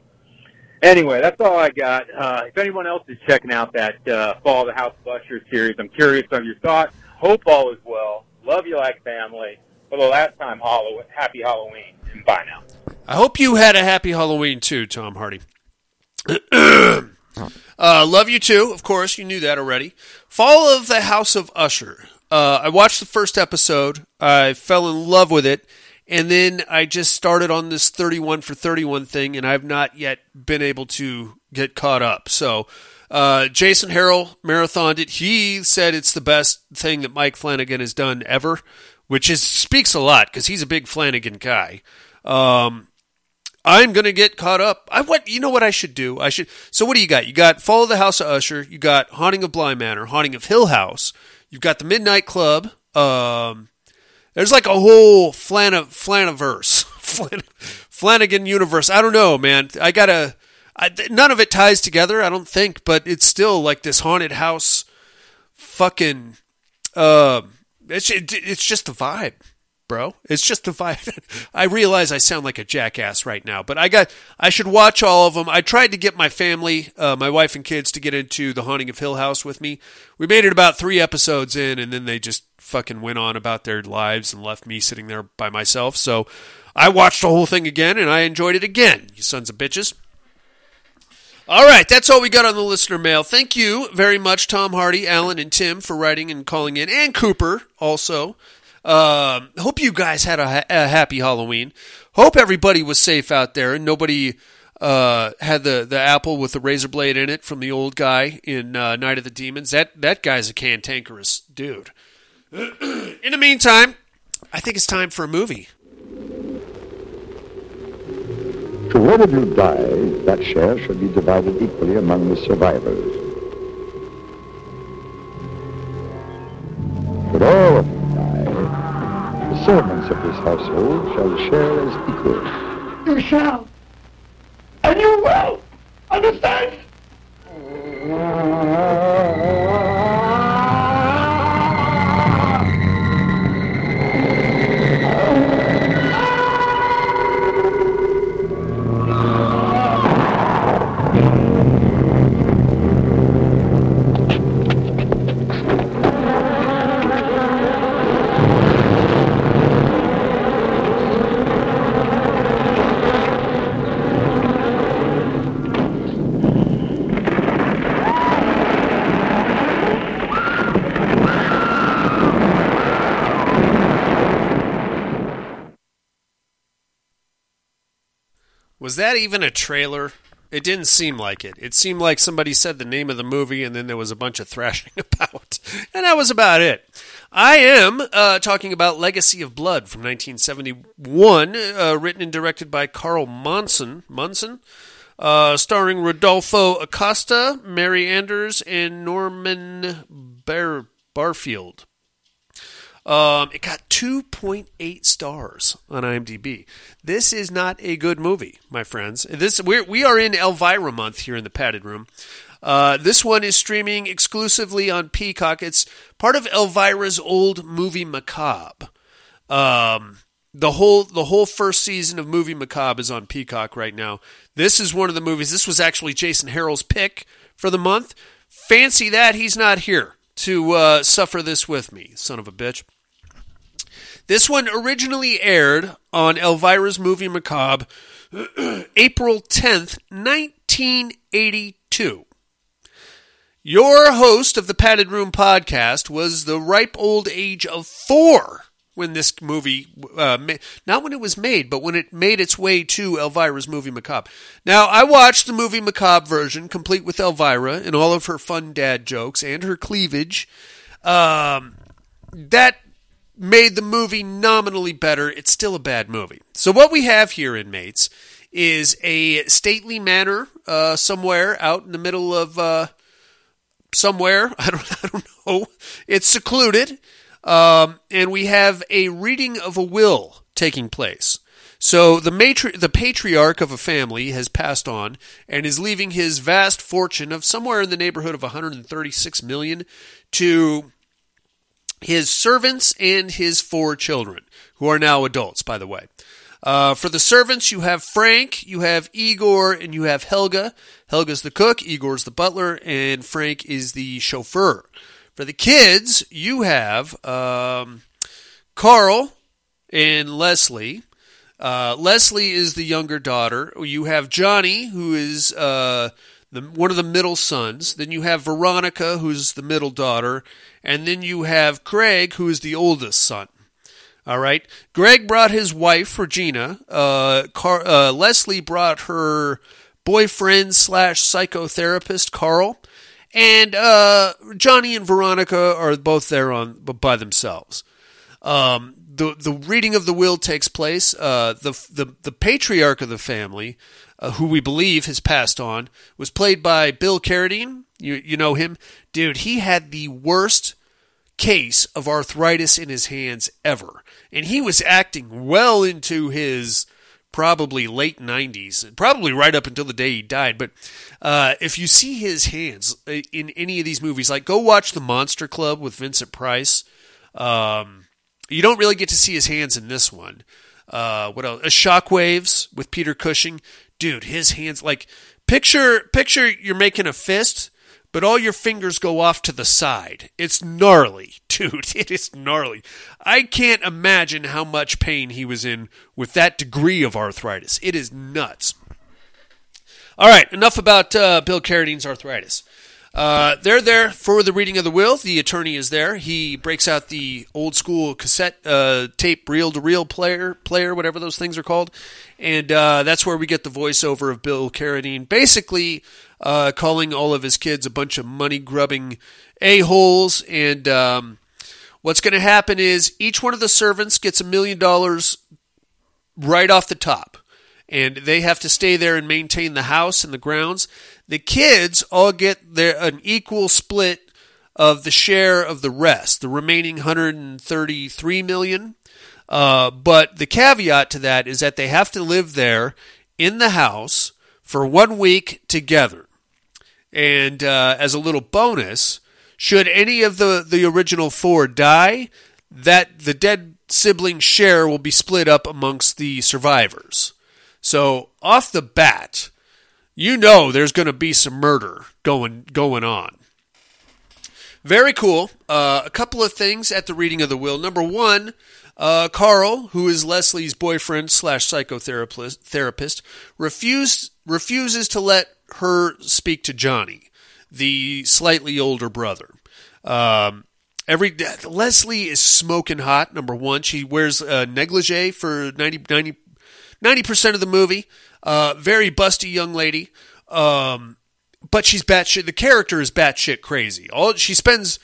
Anyway, that's all I got. Uh, if anyone else is checking out that uh, Fall of the House of Usher series, I'm curious of your thoughts. Hope all is well. Love you like family. For the last time, Halloween, happy Halloween, and bye now. I hope you had a happy Halloween too, Tom Hardy. uh, love you too, of course. You knew that already. Fall of the House of Usher. Uh, I watched the first episode. I fell in love with it, and then I just started on this thirty-one for thirty-one thing, and I've not yet been able to get caught up. So. Uh, Jason Harrell marathoned it. He said it's the best thing that Mike Flanagan has done ever, which is speaks a lot because he's a big Flanagan guy. Um, I'm gonna get caught up. I what you know what I should do? I should. So what do you got? You got Fall of the House of Usher. You got Haunting of Bly Manor, Haunting of Hill House. You've got the Midnight Club. Um, there's like a whole Flana Flanaverse, Flan, Flanagan universe. I don't know, man. I gotta. I, none of it ties together. I don't think, but it's still like this haunted house. Fucking. Uh, it's it's just a vibe bro. It's just a vibe. I realize I sound like a jackass right now, but I got I should watch all of them. I tried to get my family, uh, my wife and kids, to get into the Haunting of Hill House with me. We made it about three episodes in, and then they just fucking went on about their lives and left me sitting there by myself. So I watched the whole thing again, and I enjoyed it again. You sons of bitches. All right, that's all we got on the listener mail. Thank you very much, Tom Hardy, Alan, and Tim for writing and calling in, and Cooper also. Um, hope you guys had a, a happy Halloween. Hope everybody was safe out there and nobody uh, had the, the apple with the razor blade in it from the old guy in uh, Night of the Demons. That that guy's a cantankerous dude. in the meantime, I think it's time for a movie. Provided you die, that share should be divided equally among the survivors. Should all servants of this household shall share as equals. You shall. And you will. Understand? Was that even a trailer? It didn't seem like it. It seemed like somebody said the name of the movie and then there was a bunch of thrashing about. And that was about it. I am uh, talking about Legacy of Blood from 1971, uh, written and directed by Carl Monson. Munson? Uh, starring Rodolfo Acosta, Merry Anders, and Norman Bar- Barfield. Um, it got 2.8 stars on IMDb. This is not a good movie, my friends. This we're, we are in Elvira month here in the padded room. Uh, this one is streaming exclusively on Peacock. It's part of Elvira's old movie Macabre. Um, the whole the whole first season of movie Macabre is on Peacock right now. This is one of the movies. This was actually Jason Harrell's pick for the month. Fancy that he's not here to uh, suffer this with me, son of a bitch. This one originally aired on Elvira's Movie Macabre April 10th, 1982. Your host of the Padded Room podcast was the ripe old age of four when this movie, uh, ma- not when it was made, but when it made its way to Elvira's movie Macabre. Now, I watched the movie Macabre version, complete with Elvira and all of her fun dad jokes and her cleavage. Um, that made the movie nominally better. It's still a bad movie. So what we have here, inmates, is a stately manor uh, somewhere out in the middle of uh, somewhere. I don't, I don't know. It's secluded, um, and we have a reading of a will taking place. So the matri- the patriarch of a family has passed on and is leaving his vast fortune of somewhere in the neighborhood of 136 million to his servants and his four children, who are now adults, by the way. Uh, for the servants, you have Frank, you have Igor, and you have Helga. Helga's the cook, Igor's the butler, and Frank is the chauffeur. For the kids, you have um, Carl and Leslie. Uh, Leslie is the younger daughter. You have Johnny, who is uh, the, one of the middle sons. Then you have Veronica, who's the middle daughter. And then you have Craig, who is the oldest son. All right. Greg brought his wife, Regina. Uh, Car- uh, Leslie brought her boyfriend slash psychotherapist, Carl. And uh, Johnny and Veronica are both there on by themselves. Um, the the reading of the will takes place. Uh, the the the patriarch of the family, uh, who we believe has passed on, was played by Bill Carradine. You you know him, dude. He had the worst case of arthritis in his hands ever, and he was acting well into his probably late 90s, probably right up until the day he died. But uh, if you see his hands uh, in any of these movies, like go watch The Monster Club with Vincent Price. Um, you don't really get to see his hands in this one. Uh, what else? Uh, Shockwaves with Peter Cushing, dude. His hands like picture picture you're making a fist, but all your fingers go off to the side. It's gnarly, dude. It is gnarly. I can't imagine how much pain he was in with that degree of arthritis. It is nuts. All right, enough about uh, Bill Carradine's arthritis. Uh, they're there for the reading of the will. The attorney is there. He breaks out the old school cassette uh, tape reel to reel player, player, whatever those things are called, and uh, that's where we get the voiceover of Bill Carradine, basically uh, calling all of his kids a bunch of money grubbing a holes. And um, what's going to happen is each one of the servants gets a million dollars right off the top and they have to stay there and maintain the house and the grounds. The kids all get their an equal split of the share of the rest, the remaining 133 million. Uh, but the caveat to that is that they have to live there in the house for one week together. And uh, as a little bonus, should any of the, the original four die, that the dead sibling share will be split up amongst the survivors. So off the bat, you know there's going to be some murder going going on. Very cool. Uh, a couple of things at the reading of the will. Number one, uh, Carl, who is Leslie's boyfriend slash psychotherapist, therapist, refused refuses to let her speak to Johnny, the slightly older brother. Um, every Leslie is smoking hot. Number one, she wears a negligee for 90 percent of the movie. Uh, very busty young lady. Um, but she's batshit. The character is batshit crazy. All she spends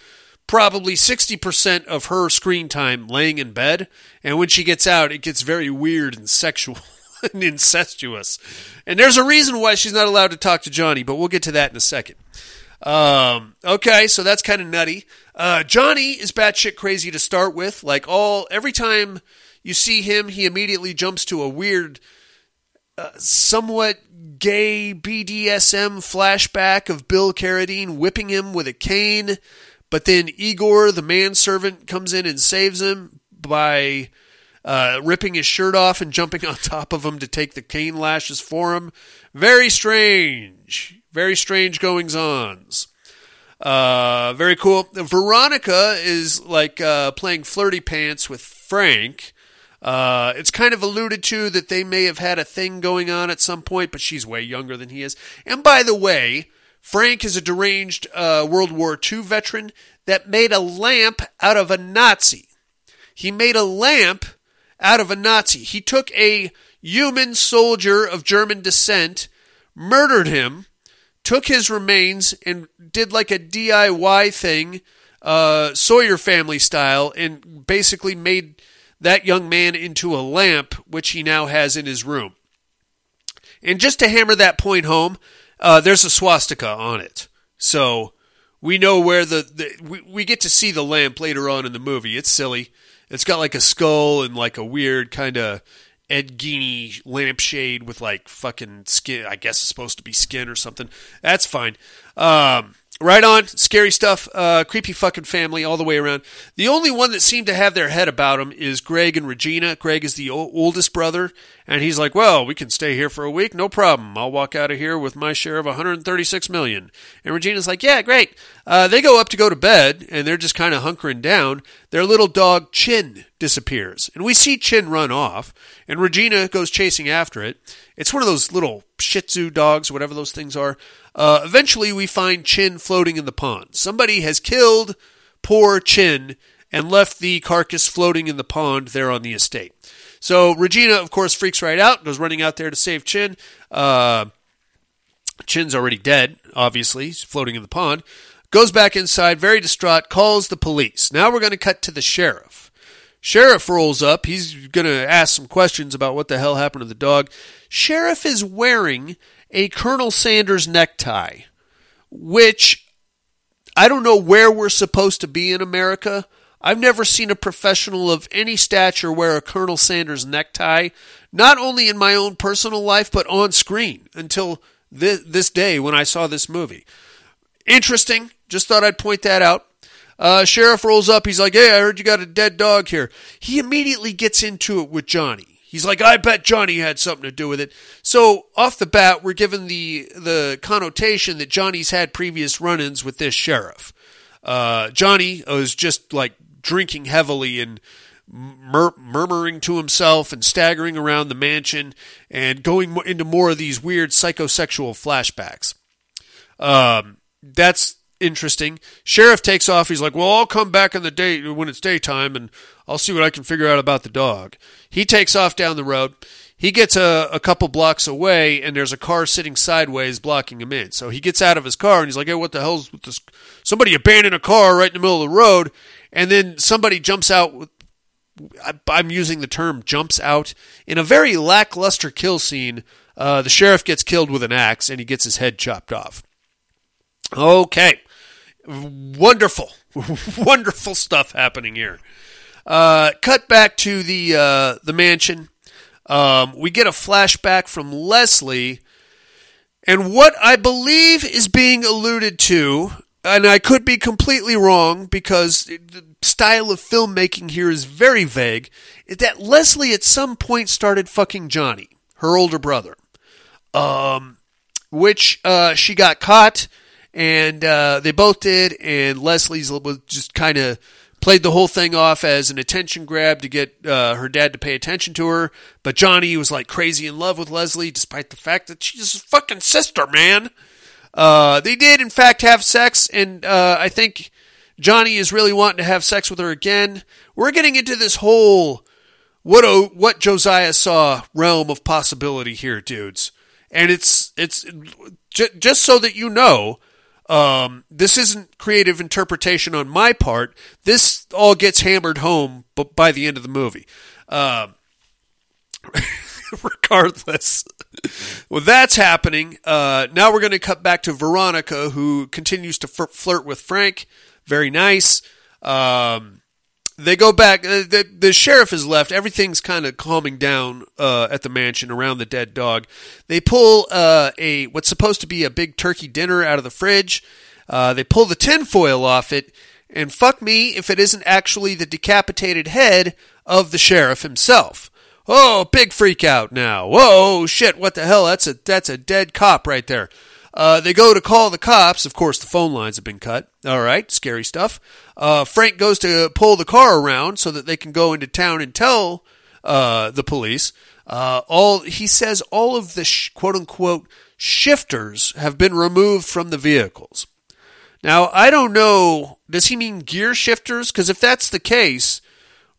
probably sixty percent of her screen time laying in bed, and when she gets out, it gets very weird and sexual and incestuous. And there's a reason why she's not allowed to talk to Johnny, but we'll get to that in a second. Um, okay, so that's kind of nutty. Uh, Johnny is batshit crazy to start with. Like all every time you see him, he immediately jumps to a weird, uh, somewhat gay BDSM flashback of Bill Carradine whipping him with a cane. But then Igor, the manservant, comes in and saves him by uh, ripping his shirt off and jumping on top of him to take the cane lashes for him. Very strange. Very strange goings ons. Uh, very cool. Veronica is like uh, playing flirty pants with Frank. Uh, it's kind of alluded to that they may have had a thing going on at some point, but she's way younger than he is. And by the way, Frank is a deranged uh, World War II veteran that made a lamp out of a Nazi. He made a lamp out of a Nazi. He took a human soldier of German descent, murdered him, took his remains, and did like a DIY thing, uh, Sawyer family style, and basically made that young man into a lamp, which he now has in his room. And just to hammer that point home, uh, there's a swastika on it. So we know where the, the we, we get to see the lamp later on in the movie. It's silly. It's got like a skull and like a weird kind of Ed lampshade with like fucking skin. I guess it's supposed to be skin or something. That's fine. Um, right on. Scary stuff. Uh, creepy fucking family all the way around. The only one that seemed to have their head about him is Greg and Regina. Greg is the o- oldest brother, and he's like, "Well, we can stay here for a week, no problem. I'll walk out of here with my share of 136 million." And Regina's like, "Yeah, great." Uh, they go up to go to bed, and they're just kind of hunkering down. Their little dog Chin disappears, and we see Chin run off, and Regina goes chasing after it. It's one of those little Shih Tzu dogs, whatever those things are. Uh, eventually, we find Chin floating in the pond. Somebody has killed poor Chin and left the carcass floating in the pond there on the estate. So Regina, of course, freaks right out, goes running out there to save Chin. Uh, Chin's already dead, obviously. He's floating in the pond. Goes back inside, very distraught, calls the police. Now we're going to cut to the sheriff. Sheriff rolls up. He's going to ask some questions about what the hell happened to the dog. Sheriff is wearing a Colonel Sanders necktie, which I don't know where we're supposed to be in America. I've never seen a professional of any stature wear a Colonel Sanders necktie, not only in my own personal life, but on screen until this, this day when I saw this movie. Interesting. Just thought I'd point that out. Uh, sheriff rolls up. He's like, "Hey, I heard you got a dead dog here." He immediately gets into it with Johnny. He's like, "I bet Johnny had something to do with it." So off the bat, we're given the the connotation that Johnny's had previous run-ins with this sheriff. Uh, Johnny was just like drinking heavily and mur- murmuring to himself and staggering around the mansion and going into more of these weird psychosexual flashbacks. Um, that's interesting. Sheriff takes off. He's like, "Well, I'll come back in the day when it's daytime, and I'll see what I can figure out about the dog." He takes off down the road. He gets a, a couple blocks away, and there's a car sitting sideways blocking him in. So he gets out of his car, and he's like, "Hey, what the hell's with this? Somebody abandoned a car right in the middle of the road." And then somebody jumps out I'm using the term jumps out in a very lackluster kill scene. Uh, the sheriff gets killed with an axe and he gets his head chopped off. Okay, wonderful, wonderful stuff happening here. Uh, cut back to the uh, the mansion. Um, we get a flashback from Leslie, and what I believe is being alluded to, and I could be completely wrong because the style of filmmaking here is very vague, that Leslie at some point started fucking Johnny, her older brother. Um, which uh, she got caught, and uh, they both did, and Leslie's was just kind of played the whole thing off as an attention grab to get uh, her dad to pay attention to her. But Johnny was like crazy in love with Leslie, despite the fact that she's his fucking sister, man. Uh, they did, in fact, have sex, and uh, I think Johnny is really wanting to have sex with her again. We're getting into this whole what what Josiah saw realm of possibility here, dudes. And it's it's j- just so that you know, um, this isn't creative interpretation on my part. This all gets hammered home but by the end of the movie. Um, regardless. Well, that's happening. Uh, now we're going to cut back to Veronica, who continues to fr- flirt with Frank. Very nice. Um, they go back. Uh, the, the sheriff is left. Everything's kind of calming down uh, at the mansion around the dead dog. They pull uh, a what's supposed to be a big turkey dinner out of the fridge. Uh, they pull the tinfoil off it, and fuck me if it isn't actually the decapitated head of the sheriff himself. Oh, big freak out now. Whoa, shit, what the hell? That's a that's a dead cop right there. Uh, they go to call the cops. Of course, the phone lines have been cut. All right, scary stuff. Uh, Frank goes to pull the car around so that they can go into town and tell uh, the police. Uh, all he says, all of the sh- quote unquote shifters have been removed from the vehicles. Now, I don't know, does he mean gear shifters? Because if that's the case,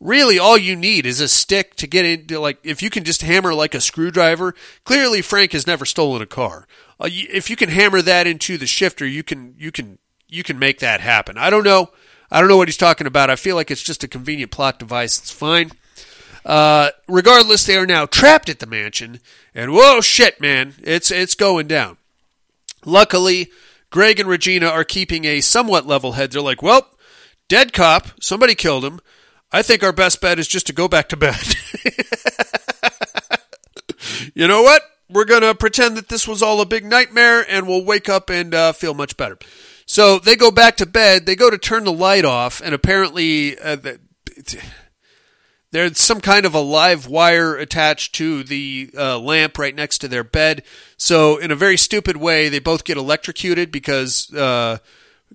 really all you need is a stick to get into, like, if you can just hammer like a screwdriver, clearly Frank has never stolen a car. Uh, if you can hammer that into the shifter, you can, you can, you can make that happen. I don't know. I don't know what he's talking about. I feel like it's just a convenient plot device. It's fine. Uh, regardless, they are now trapped at the mansion, and whoa, shit, man, it's it's going down. Luckily, Greg and Regina are keeping a somewhat level head. They're like, well, dead cop, somebody killed him. I think our best bet is just to go back to bed. you know what? We're going to pretend that this was all a big nightmare and we'll wake up and uh, feel much better. So they go back to bed. They go to turn the light off, and apparently, uh, the, there's some kind of a live wire attached to the uh, lamp right next to their bed. So, in a very stupid way, they both get electrocuted because uh,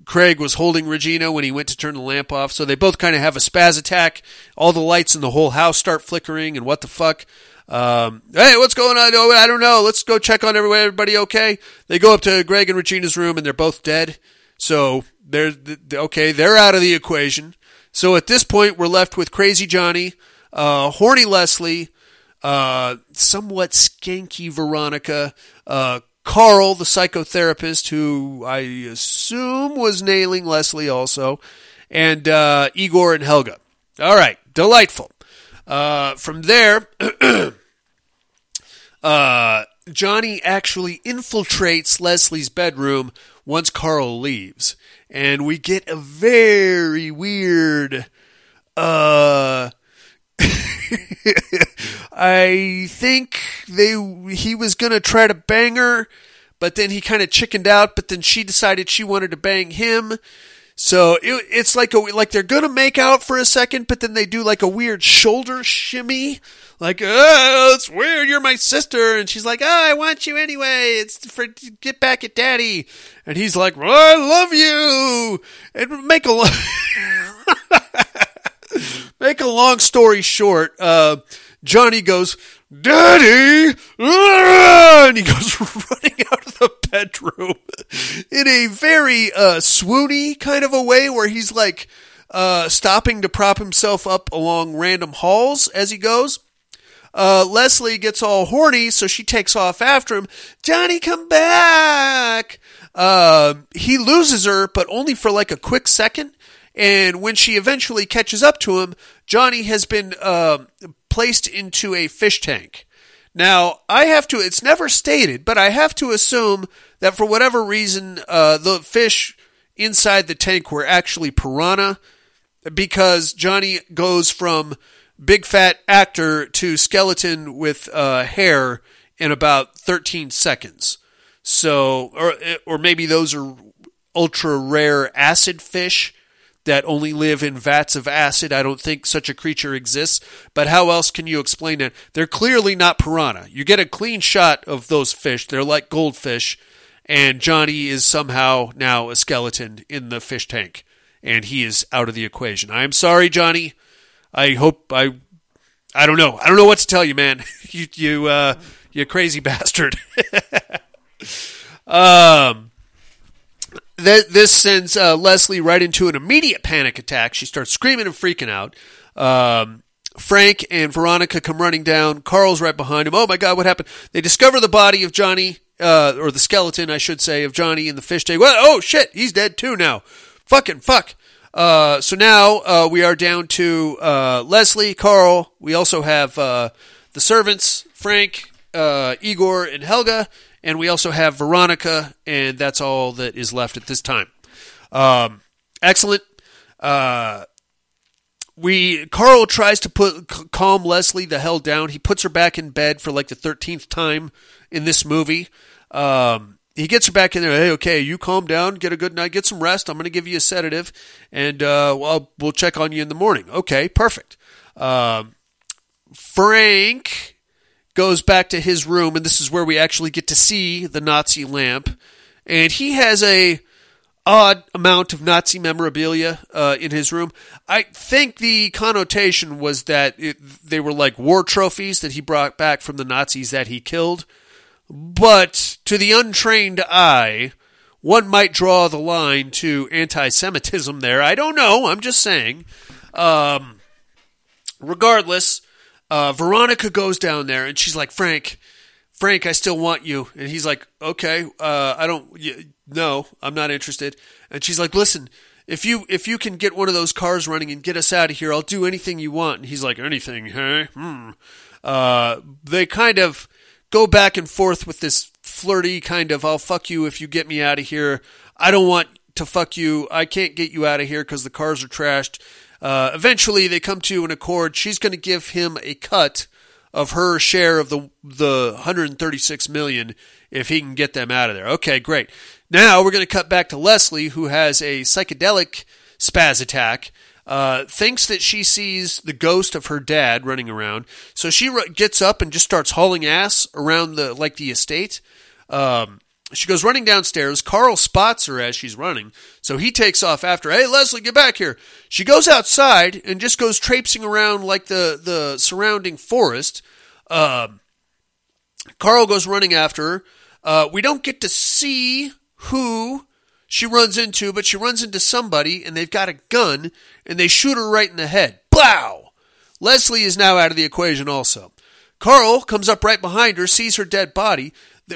Craig was holding Regina when he went to turn the lamp off. So, they both kind of have a spaz attack. All the lights in the whole house start flickering, and what the fuck? Um, hey, what's going on? Oh, I don't know. Let's go check on everybody. Everybody okay? They go up to Greg and Regina's room, and they're both dead. So, they're okay. They're out of the equation. So at this point, we're left with Crazy Johnny, uh, Horny Leslie, uh, somewhat skanky Veronica, uh, Carl, the psychotherapist, who I assume was nailing Leslie also, and uh, Igor and Helga. All right, delightful. Uh, from there, uh, Johnny actually infiltrates Leslie's bedroom once Carl leaves, and we get a very weird. Uh, I think they he was gonna try to bang her, but then he kind of chickened out. But then she decided she wanted to bang him. So it, it's like a like they're gonna make out for a second, but then they do like a weird shoulder shimmy, like oh, it's weird. You're my sister, and she's like, oh, I want you anyway. It's for get back at daddy, and he's like, well, I love you, and make a make a long story short. Uh, Johnny goes, Daddy! And he goes running out of the bedroom in a very uh, swoony kind of a way where he's like uh, stopping to prop himself up along random halls as he goes. Uh, Leslie gets all horny, so she takes off after him. Johnny, come back! Uh, he loses her, but only for like a quick second. And when she eventually catches up to him, Johnny has been uh, placed into a fish tank. Now, I have to, it's never stated, but I have to assume that for whatever reason, uh, the fish inside the tank were actually piranha because Johnny goes from big fat actor to skeleton with uh, hair in about 13 seconds. So, or, or maybe those are ultra rare acid fish that only live in vats of acid. I don't think such a creature exists. But how else can you explain it? They're clearly not piranha. You get a clean shot of those fish. They're like goldfish. And Johnny is somehow now a skeleton in the fish tank. And he is out of the equation. I'm sorry, Johnny. I hope I. I don't know. I don't know what to tell you, man. you you uh, you crazy bastard. um, th- this sends uh, Leslie right into an immediate panic attack. She starts screaming and freaking out. Um, Frank and Veronica come running down. Carl's right behind him. Oh my God, what happened? They discover the body of Johnny, uh, or the skeleton, I should say, of Johnny in the fish tank. Well, oh shit, he's dead too now. Fucking fuck. Uh, so now uh, we are down to uh, Leslie, Carl. We also have uh, the servants, Frank, uh, Igor, and Helga, and we also have Veronica, and that's all that is left at this time. Um, excellent. Uh, we Carl tries to put calm Leslie the hell down. He puts her back in bed for like the thirteenth time in this movie. Um, he gets her back in there. Hey, okay, you calm down, get a good night, get some rest. I'm going to give you a sedative, and uh, well, we'll check on you in the morning. Okay, perfect. Um, Frank goes back to his room, and this is where we actually get to see the Nazi lamp. And he has a odd amount of Nazi memorabilia uh, in his room. I think the connotation was that it, they were like war trophies that he brought back from the Nazis that he killed. but to the untrained eye, one might draw the line to anti Semitism there. I don't know. I'm just saying. Um, regardless, uh, Veronica goes down there and she's like, Frank, Frank, I still want you. And he's like, okay, uh, I don't, no, I'm not interested. And she's like, listen, if you if you can get one of those cars running and get us out of here, I'll do anything you want. And he's like, anything, huh? Hmm. Uh, they kind of go back and forth with this flirty kind of, I'll fuck you if you get me out of here. I don't want to fuck you. I can't get you out of here because the cars are trashed. Uh, eventually, they come to an accord. She's going to give him a cut of her share of the the 136 million if he can get them out of there. Okay, great. Now we're going to cut back to Leslie, who has a psychedelic spaz attack. Uh, thinks that she sees the ghost of her dad running around, so she gets up and just starts hauling ass around the like the estate. Um, she goes running downstairs. Carl spots her as she's running, so he takes off after. Hey, Leslie, get back here! She goes outside and just goes traipsing around like the the surrounding forest. Um, Carl goes running after her. Uh, we don't get to see who she runs into, but she runs into somebody and they've got a gun and they shoot her right in the head. Blow! Leslie is now out of the equation also. Carl comes up right behind her, sees her dead body.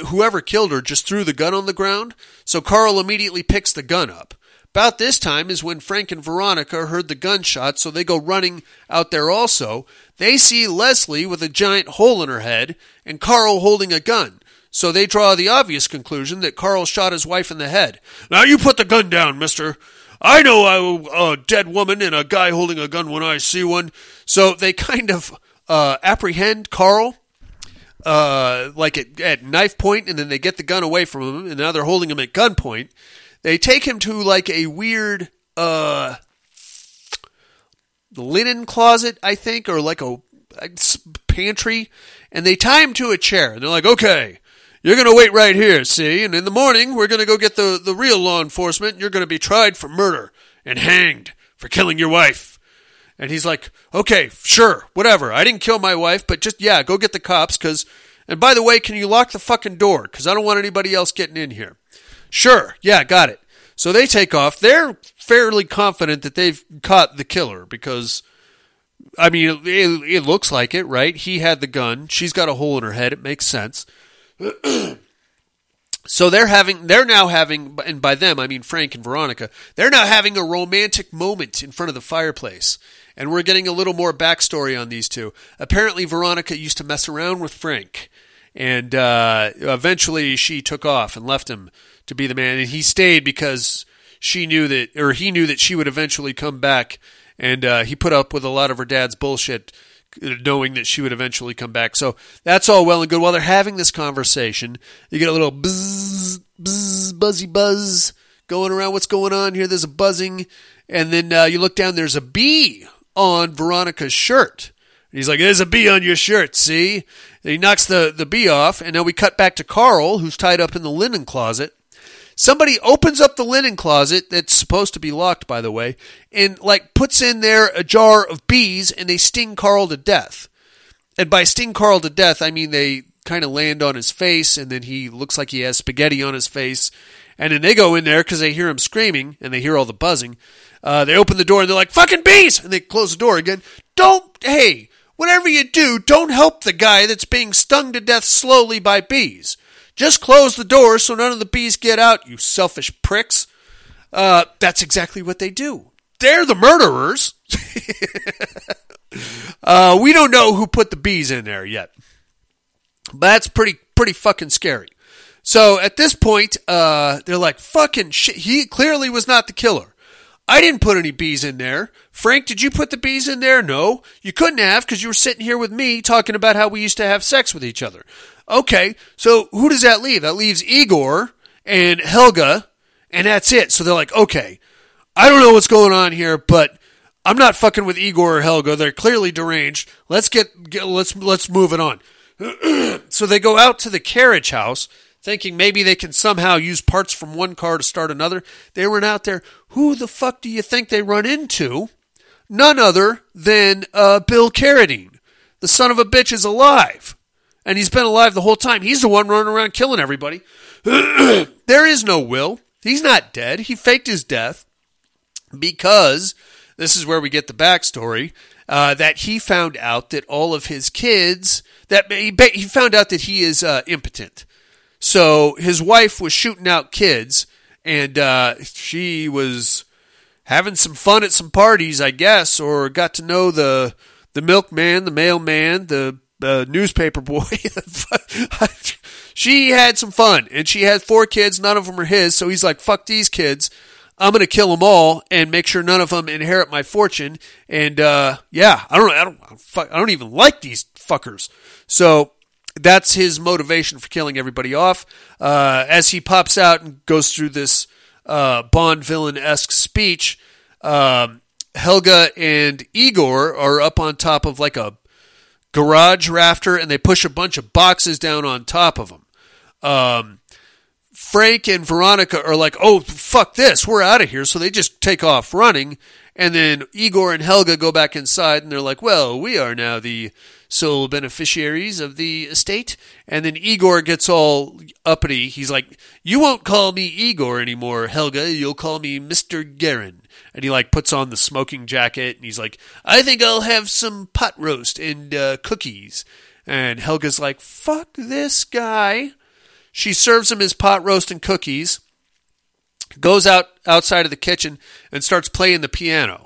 Whoever killed her just threw the gun on the ground, so Carl immediately picks the gun up. About this time is when Frank and Veronica heard the gunshot, so they go running out there also. They see Leslie with a giant hole in her head and Carl holding a gun. So they draw the obvious conclusion that Carl shot his wife in the head. Now you put the gun down, mister. I know a, a dead woman and a guy holding a gun when I see one. So they kind of uh, apprehend Carl uh, like at, at knife point, and then they get the gun away from him, and now they're holding him at gunpoint. They take him to like a weird uh, linen closet, I think, or like a pantry, and they tie him to a chair. And they're like, "Okay, you're going to wait right here, see? And in the morning, we're going to go get the the real law enforcement. You're going to be tried for murder and hanged for killing your wife." And he's like, okay, sure, whatever. I didn't kill my wife, but just, yeah, go get the cops, because, and by the way, can you lock the fucking door? Because I don't want anybody else getting in here. Sure, yeah, got it. So they take off. They're fairly confident that they've caught the killer, because, I mean, it, it looks like it, right? He had the gun. She's got a hole in her head. It makes sense. So they're having, they're now having, and by them I mean Frank and Veronica. They're now having a romantic moment in front of the fireplace, and we're getting a little more backstory on these two. Apparently, Veronica used to mess around with Frank, and uh, eventually she took off and left him to be the man, and he stayed because she knew that, or he knew that she would eventually come back, and uh, he put up with a lot of her dad's bullshit knowing that she would eventually come back. So that's all well and good. While they're having this conversation, you get a little buzz, buzz, buzzy buzz going around. What's going on here? There's a buzzing. And then uh, you look down, there's a bee on Veronica's shirt. He's like, There's a bee on your shirt, see? And he knocks the, the bee off. And now we cut back to Carl, who's tied up in the linen closet. Somebody opens up the linen closet that's supposed to be locked, by the way, and like puts in there a jar of bees and they sting Carl to death. And by sting Carl to death, I mean they kind of land on his face and then he looks like he has spaghetti on his face. And then they go in there because they hear him screaming and they hear all the buzzing. Uh, they open the door and they're like, fucking bees! And they close the door again. Don't, hey, whatever you do, don't help the guy that's being stung to death slowly by bees. Just close the door so none of the bees get out, you selfish pricks. Uh, that's exactly what they do. They're the murderers. uh, we don't know who put the bees in there yet. But that's pretty pretty fucking scary. So at this point, uh, they're like, fucking shit. He clearly was not the killer. I didn't put any bees in there. Frank, did you put the bees in there? No. You couldn't have because you were sitting here with me talking about how we used to have sex with each other. Okay, so who does that leave? That leaves Igor and Helga, and that's it. So they're like, okay, I don't know what's going on here, but I'm not fucking with Igor or Helga. They're clearly deranged. Let's get, get let's let's move it on. so they go out to the carriage house thinking maybe they can somehow use parts from one car to start another. They run out there. Who the fuck do you think they run into? None other than uh, Bill Carradine. The son of a bitch is alive. and he's been alive the whole time. He's the one running around killing everybody. there is no will. He's not dead. He faked his death because this is where we get the backstory uh, that he found out that all of his kids that he, he found out that he is uh, impotent. So his wife was shooting out kids, and uh, she was having some fun at some parties, I guess, or got to know the the milkman, the mailman, the the newspaper boy. she had some fun, and she had four kids. None of them are his, so he's like, "Fuck these kids." I'm gonna kill them all and make sure none of them inherit my fortune. And uh, yeah, I don't, I don't, I don't even like these fuckers. So that's his motivation for killing everybody off. Uh, as he pops out and goes through this uh, Bond villain esque speech, um, Helga and Igor are up on top of like a garage rafter, and they push a bunch of boxes down on top of them. Um, Frank and Veronica are like, "Oh fuck this, we're out of here!" So they just take off running, and then Igor and Helga go back inside, and they're like, "Well, we are now the sole beneficiaries of the estate." And then Igor gets all uppity. He's like, "You won't call me Igor anymore, Helga. You'll call me Mister Guerin." And he like puts on the smoking jacket, and he's like, "I think I'll have some pot roast and uh, cookies." And Helga's like, "Fuck this guy." She serves him his pot roast and cookies, goes out outside of the kitchen, and starts playing the piano.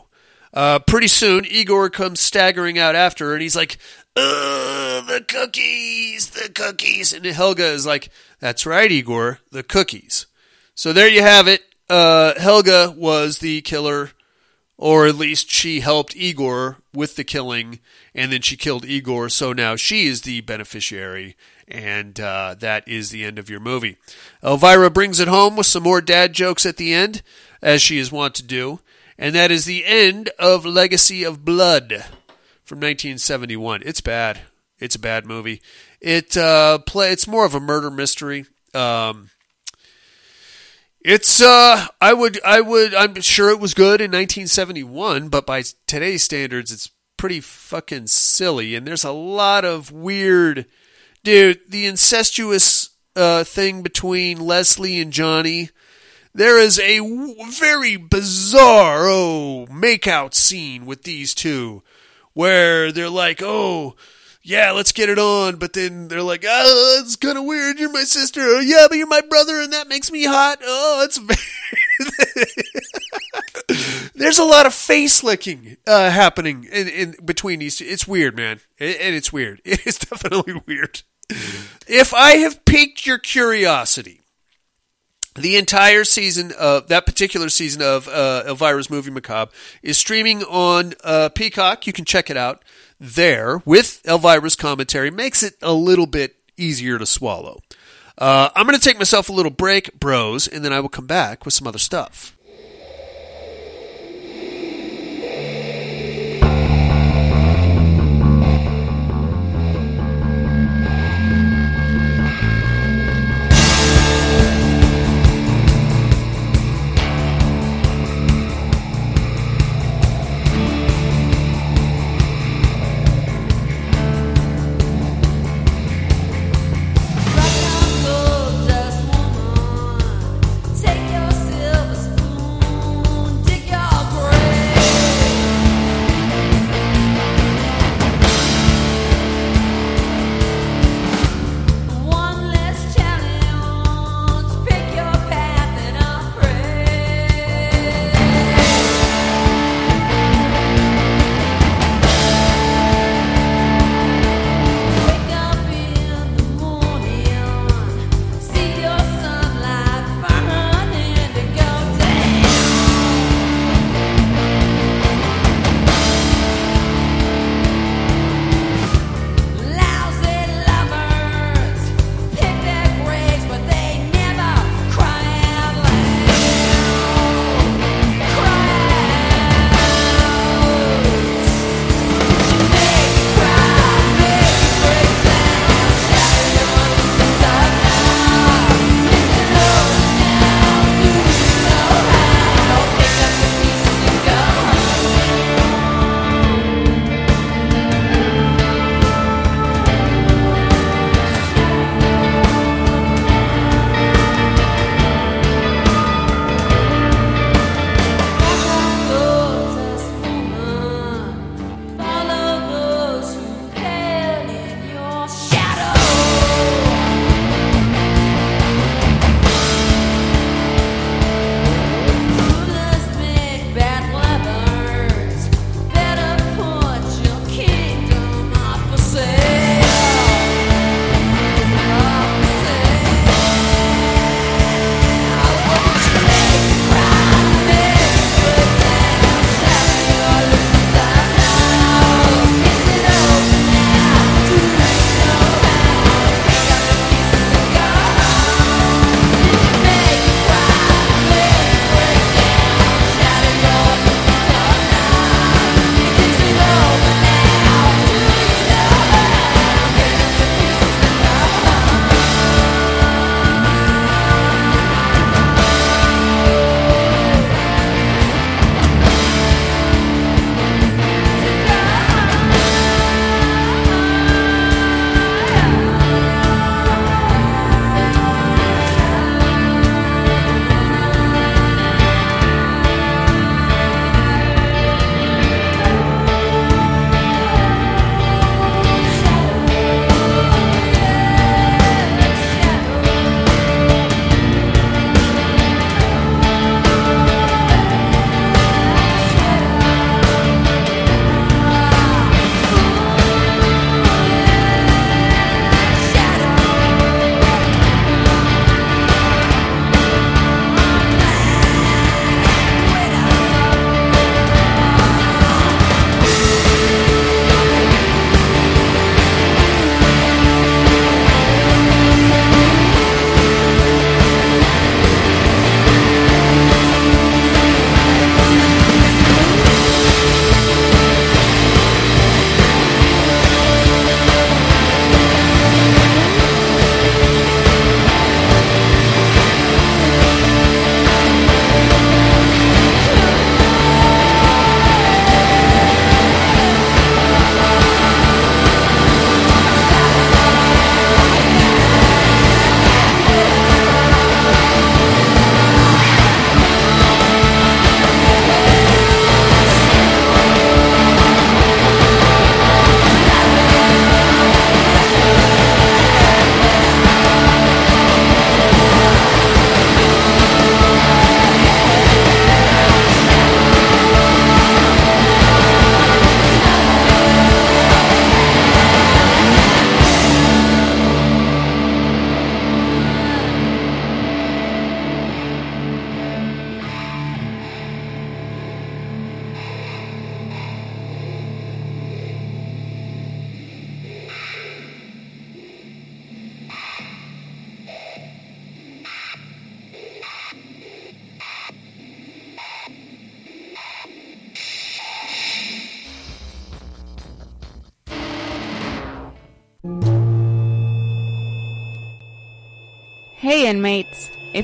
Uh, pretty soon, Igor comes staggering out after her, and he's like, the cookies, the cookies. And Helga is like, That's right, Igor, the cookies. So there you have it. Uh, Helga was the killer, or at least she helped Igor with the killing, and then she killed Igor, so now she is the beneficiary, and uh, that is the end of your movie. Elvira brings it home with some more dad jokes at the end, as she is wont to do, and that is the end of Legacy of Blood from 1971. It's bad. It's a bad movie. It uh, play. It's more of a murder mystery. Um, it's uh I would I would I'm sure it was good in 1971, but by today's standards it's pretty fucking silly and there's a lot of weird dude, the incestuous uh thing between Leslie and Johnny. There is a very bizarre oh makeout scene with these two where they're like, "Oh, yeah, let's get it on. But then they're like, oh, it's kind of weird. You're my sister. Oh, yeah, but you're my brother, and that makes me hot. Oh, it's. There's a lot of face licking uh, happening in, in between these two. It's weird, man, It- and it's weird. It's definitely weird. If I have piqued your curiosity, the entire season of that particular season of uh, Elvira's movie Macabre is streaming on uh, Peacock. You can check it out there with Elvira's commentary. Makes it a little bit easier to swallow. Uh, I'm going to take myself a little break, bros, and then I will come back with some other stuff.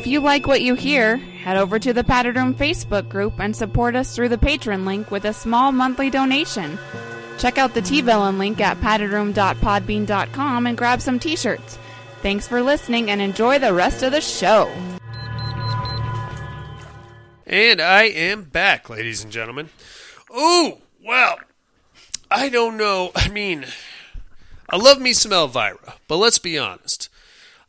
If you like what you hear, head over to the Padded Room Facebook group and support us through the patron link with a small monthly donation. Check out the T-Villain link at paddedroom.podbean.com and grab some t-shirts. Thanks for listening and enjoy the rest of the show. And I am back, ladies and gentlemen. Ooh, well, I don't know. I mean, I love me some Elvira, but let's be honest.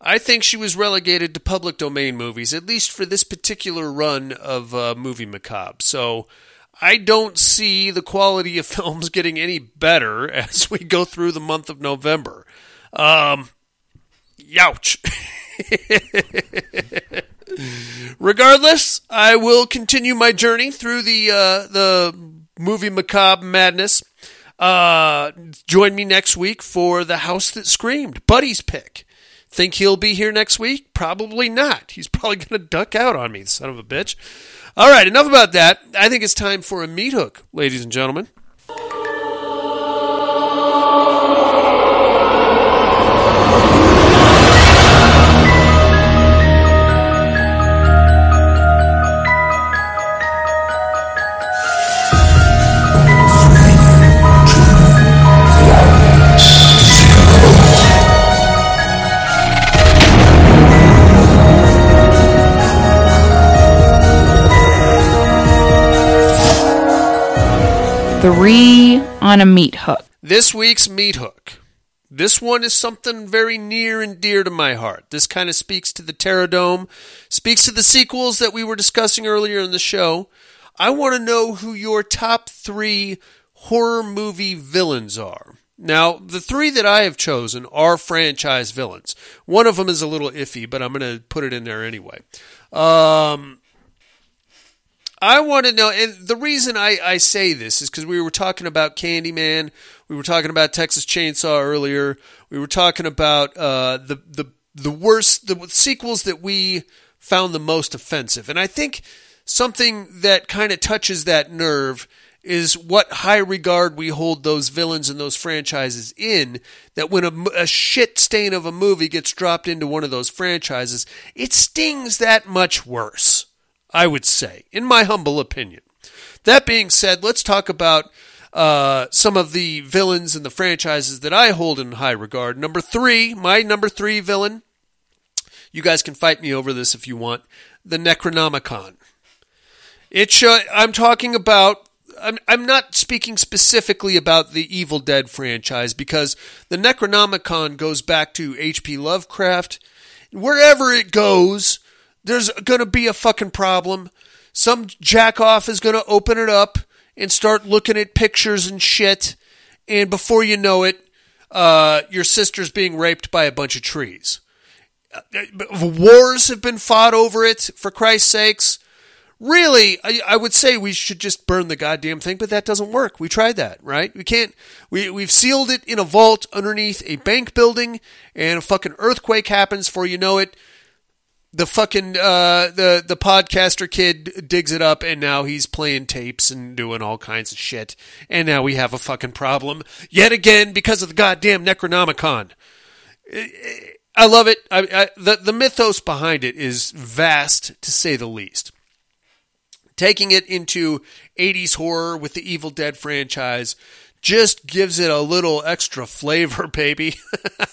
I think she was relegated to public domain movies, at least for this particular run of uh, Movie Macabre. So I don't see the quality of films getting any better as we go through the month of November. Um, youch. Regardless, I will continue my journey through the uh, the movie macabre madness. Uh, join me next week for the house that screamed, Buddy's pick. Think he'll be here next week? Probably not. He's probably going to duck out on me, son of a bitch. All right, enough about that. I think it's time for a meat hook, ladies and gentlemen. Three on a meat hook. This week's meat hook. This one is something very near and dear to my heart. This kind of speaks to the Terror Dome, speaks to the sequels that we were discussing earlier in the show. I want to know who your top three horror movie villains are. Now, the three that I have chosen are franchise villains. One of them is a little iffy, but I'm going to put it in there anyway. Um, I want to know, and the reason I, I say this is because we were talking about Candyman, we were talking about Texas Chainsaw earlier, we were talking about uh, the the the worst the sequels that we found the most offensive, and I think something that kind of touches that nerve is what high regard we hold those villains and those franchises in. That when a, a shit stain of a movie gets dropped into one of those franchises, it stings that much worse. I would say, in my humble opinion. That being said, let's talk about uh, some of the villains and the franchises that I hold in high regard. Number three, my number three villain. You guys can fight me over this if you want. The Necronomicon. It. I'm talking about. I'm, I'm not speaking specifically about the Evil Dead franchise because the Necronomicon goes back to H.P. Lovecraft. Wherever it goes, there's going to be a fucking problem. Some jackoff is going to open it up and start looking at pictures and shit. And before you know it, uh, your sister's being raped by a bunch of trees. Uh, Wars have been fought over it, for Christ's sakes. Really, I, I would say we should just burn the goddamn thing, but that doesn't work. We tried that, right? We can't. We we've sealed it in a vault underneath a bank building, and a fucking earthquake happens. For you know it, the fucking uh, the the podcaster kid digs it up and now he's playing tapes and doing all kinds of shit and now we have a fucking problem yet again because of the goddamn Necronomicon. I love it. I, I, the the mythos behind it is vast to say the least. Taking it into 80s horror with the Evil Dead franchise just gives it a little extra flavor, baby.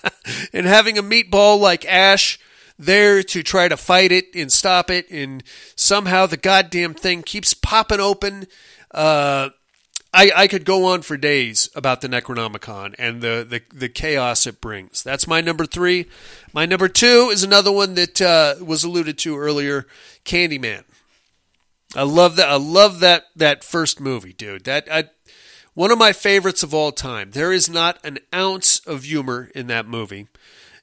and having a meatball like Ash there to try to fight it and stop it, and somehow the goddamn thing keeps popping open. Uh, I, I could go on for days about the Necronomicon and the, the, the chaos it brings. That's my number three. My number two is another one that uh, was alluded to earlier, Candyman. I love that. I love that that first movie, dude. That I, one of my favorites of all time. There is not an ounce of humor in that movie.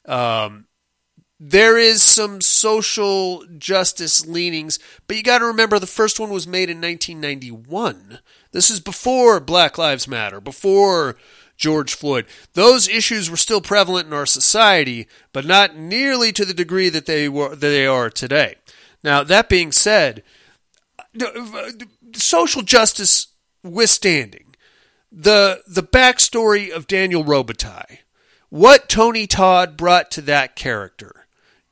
Um, there is some social justice leanings, but you got to remember the first one was made in 1991. This is before Black Lives Matter, before George Floyd. Those issues were still prevalent in our society, but not nearly to the degree that they were that they are today. Now, that being said, social justice withstanding, the the backstory of Daniel Robitaille, what Tony Todd brought to that character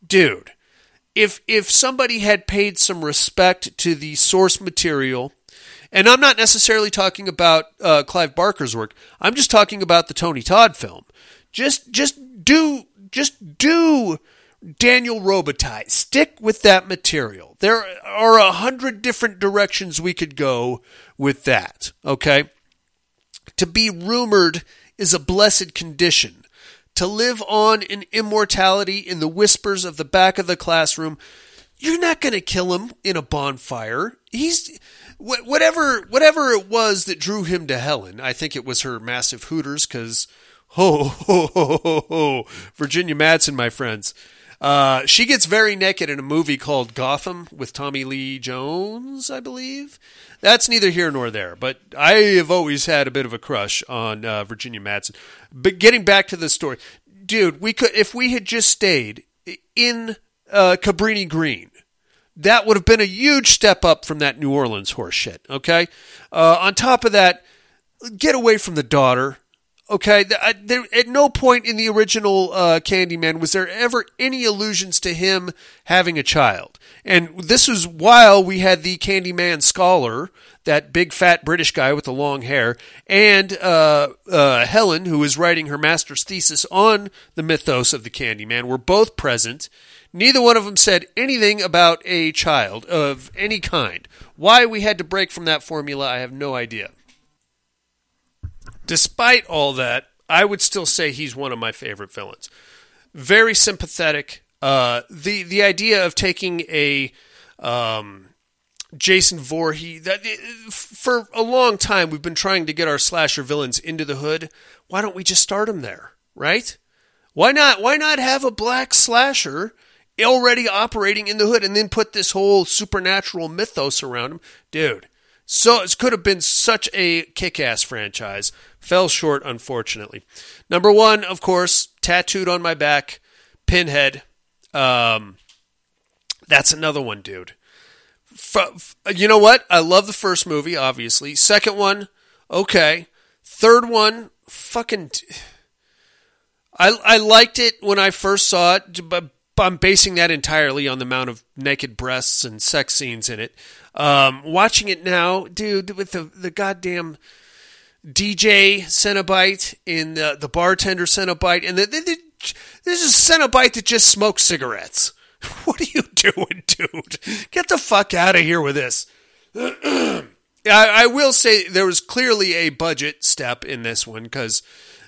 dude, if if somebody had paid some respect to the source material, and I'm not necessarily talking about uh, Clive Barker's work. I'm just talking about the Tony Todd film. Just just do just do Daniel Robitaille. Stick with that material. There are a hundred different directions we could go with that. Okay, to be rumored is a blessed condition. To live on in immortality in the whispers of the back of the classroom, you're not going to kill him in a bonfire. He's whatever whatever it was that drew him to Helen. I think it was her massive hooters because ho ho ho ho ho Virginia Madsen, my friends. Uh, she gets very naked in a movie called Gotham with Tommy Lee Jones, I believe. That's neither here nor there, but I have always had a bit of a crush on uh, Virginia Madsen. But getting back to the story, dude, we could if we had just stayed in uh, Cabrini Green, that would have been a huge step up from that New Orleans horse shit. Okay. Uh, on top of that, get away from the daughter. Okay, there, at no point in the original uh, Candyman was there ever any allusions to him having a child. And this was while we had the Candyman scholar, that big fat British guy with the long hair, and uh, uh, Helen, who was writing her master's thesis on the mythos of the Candyman, were both present. Neither one of them said anything about a child of any kind. Why we had to break from that formula, I have no idea. Despite all that, I would still say he's one of my favorite villains. Very sympathetic. Uh, the the idea of taking a um, Jason Voorhees that for a long time we've been trying to get our slasher villains into the hood. Why don't we just start them there, right? Why not? Why not have a black slasher already operating in the hood and then put this whole supernatural mythos around him, dude? So it could have been such a kick-ass franchise. Fell short, unfortunately. Number one, of course, tattooed on my back, Pinhead. Um, that's another one, dude. F- you know what? I love the first movie, obviously. Second one, okay. Third one, fucking. I I liked it when I first saw it, but I'm basing that entirely on the amount of naked breasts and sex scenes in it. Um, watching it now, dude, with the the goddamn DJ Cenobite in the the bartender Cenobite, and the, the, the this is Cenobite that just smokes cigarettes. What are you doing, dude? Get the fuck out of here with this. I, I will say there was clearly a budget step in this one because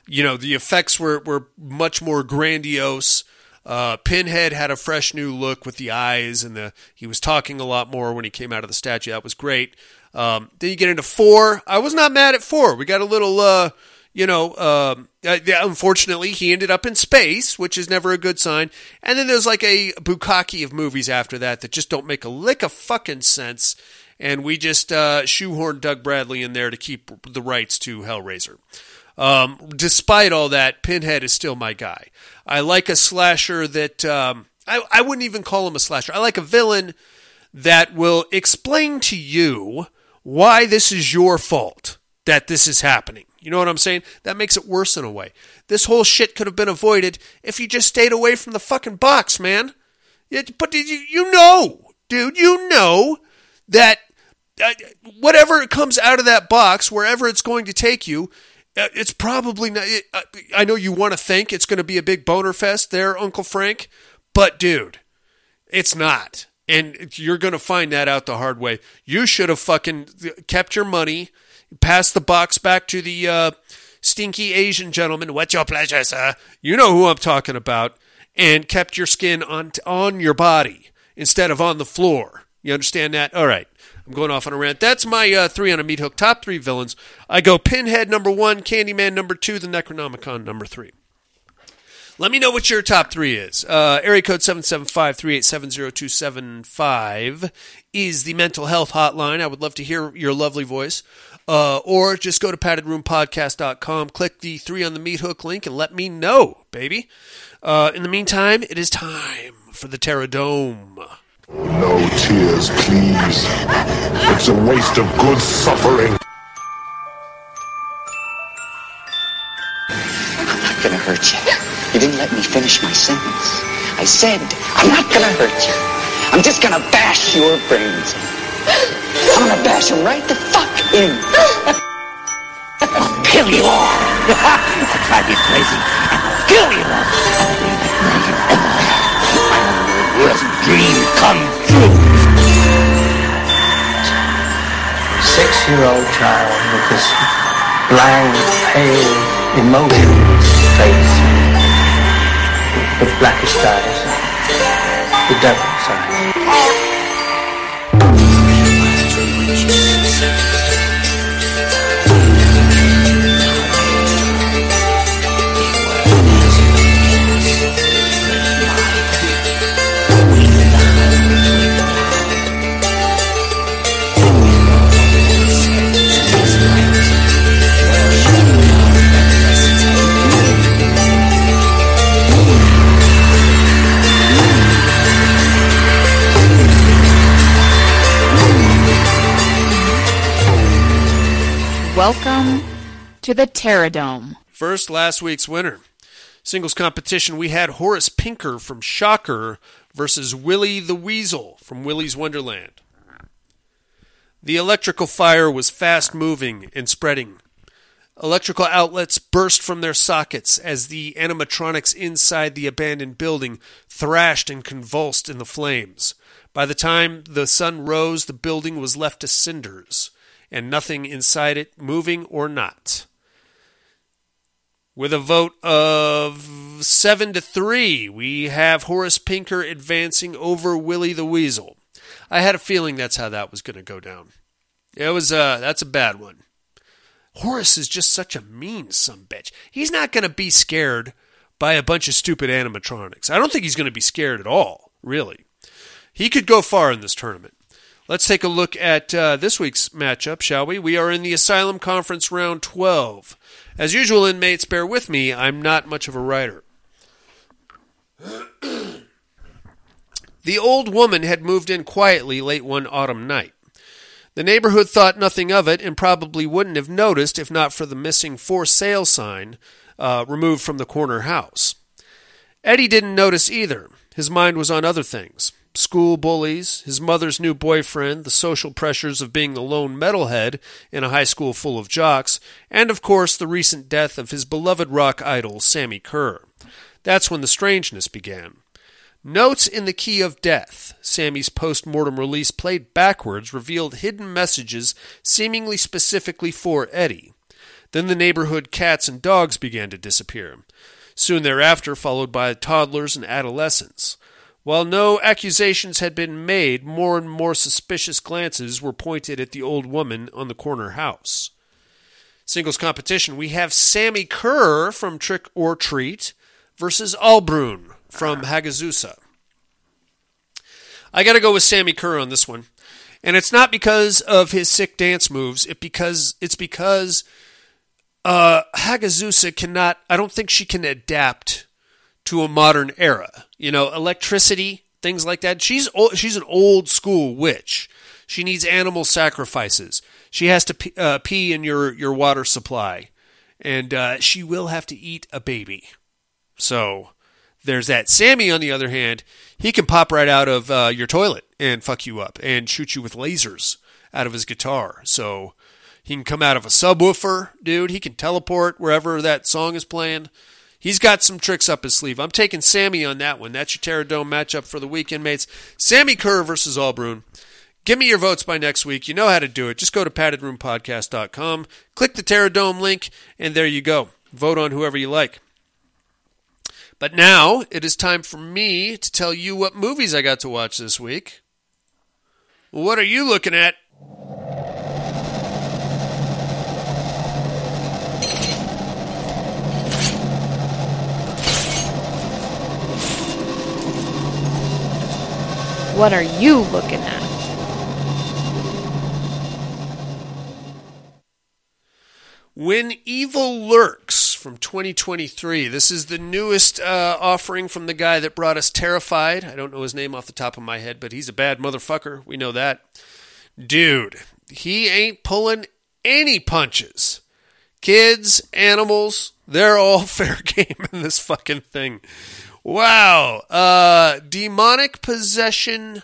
you know the effects were were much more grandiose. Uh, Pinhead had a fresh new look with the eyes, and the he was talking a lot more when he came out of the statue. That was great. Um, then you get into four. I was not mad at four. We got a little, uh, you know. Um, uh, unfortunately, he ended up in space, which is never a good sign. And then there's like a bukkake of movies after that that just don't make a lick of fucking sense. And we just uh, shoehorned Doug Bradley in there to keep the rights to Hellraiser. Um, despite all that, Pinhead is still my guy. I like a slasher that um, I, I wouldn't even call him a slasher. I like a villain that will explain to you why this is your fault that this is happening. You know what I'm saying? That makes it worse in a way. This whole shit could have been avoided if you just stayed away from the fucking box, man. But you you know, dude, you know that uh, whatever comes out of that box, wherever it's going to take you, uh, it's probably not. Uh, I know you want to think it's going to be a big boner fest there, Uncle Frank, but dude, it's not. And you're going to find that out the hard way. You should have fucking kept your money, passed the box back to the uh, stinky Asian gentleman. What's your pleasure, sir? You know who I'm talking about. And kept your skin on on your body instead of on the floor. You understand that? All right. I'm going off on a rant. That's my uh, three on a meat hook. Top three villains. I go Pinhead number one, Candyman number two, the Necronomicon number three. Let me know what your top three is. Uh, area code 775-387-0275 is the mental health hotline. I would love to hear your lovely voice. Uh, or just go to paddedroompodcast.com, click the three on the meat hook link, and let me know, baby. Uh, in the meantime, it is time for the Terror Dome. No tears, please. It's a waste of good suffering. I'm not gonna hurt you. You didn't let me finish my sentence. I said, I'm not gonna hurt you. I'm just gonna bash your brains. I'm gonna bash them right the fuck in. I'll kill you all. I'll drive you crazy and I'll kill you all. My worst dream come true. Six-year-old child with this blank, pale, emotionless face. The blackest eyes. The devil's Welcome to the Terror Dome. First, last week's winner. Singles competition, we had Horace Pinker from Shocker versus Willie the Weasel from Willie's Wonderland. The electrical fire was fast moving and spreading. Electrical outlets burst from their sockets as the animatronics inside the abandoned building thrashed and convulsed in the flames. By the time the sun rose, the building was left to cinders, and nothing inside it moving or not. With a vote of seven to three, we have Horace Pinker advancing over Willie the Weasel. I had a feeling that's how that was going to go down. It was uh that's a bad one. Horace is just such a mean some bitch. He's not going to be scared by a bunch of stupid animatronics. I don't think he's going to be scared at all, really. He could go far in this tournament. Let's take a look at uh, this week's matchup, shall we? We are in the Asylum Conference round 12. As usual, inmates, bear with me. I'm not much of a writer. the old woman had moved in quietly late one autumn night. The neighborhood thought nothing of it and probably wouldn't have noticed if not for the missing for sale sign uh, removed from the corner house. Eddie didn't notice either. His mind was on other things school bullies, his mother's new boyfriend, the social pressures of being the lone metalhead in a high school full of jocks, and of course the recent death of his beloved rock idol, Sammi Curr. That's when the strangeness began. Notes in the Key of Death, Sammi's post mortem release played backwards, revealed hidden messages seemingly specifically for Eddie. Then the neighborhood cats and dogs began to disappear. Soon thereafter, followed by toddlers and adolescents. While no accusations had been made, more and more suspicious glances were pointed at the old woman on the corner house. Singles competition, we have Sammi Curr from Trick or Treat versus Albrun from Hagazussa. I got to go with Sammi Curr on this one. And it's not because of his sick dance moves, it because it's because uh, Hagazussa cannot I don't think she can adapt to a modern era. You know, electricity, things like that. She's she's an old school witch. She needs animal sacrifices. She has to pee, uh, pee in your your water supply, and uh, she will have to eat a baby. So there's that. Sammi, on the other hand, he can pop right out of uh, your toilet and fuck you up and shoot you with lasers out of his guitar. So he can come out of a subwoofer, dude. He can teleport wherever that song is playing. He's got some tricks up his sleeve. I'm taking Sammi on that one. That's your Terror Dome matchup for the weekend, mates. Sammi Curr versus Albrun. Give me your votes by next week. You know how to do it. Just go to paddedroompodcast.com, click the Terror Dome link, and there you go. Vote on whoever you like. But now it is time for me to tell you what movies I got to watch this week. What are you looking at? What are you looking at? When Evil Lurks from 2023. This is the newest uh, offering from the guy that brought us Terrified. I don't know his name off the top of my head, but he's a bad motherfucker. We know that. Dude, he ain't pulling any punches. Kids, animals, they're all fair game in this fucking thing. Wow. Uh, demonic possession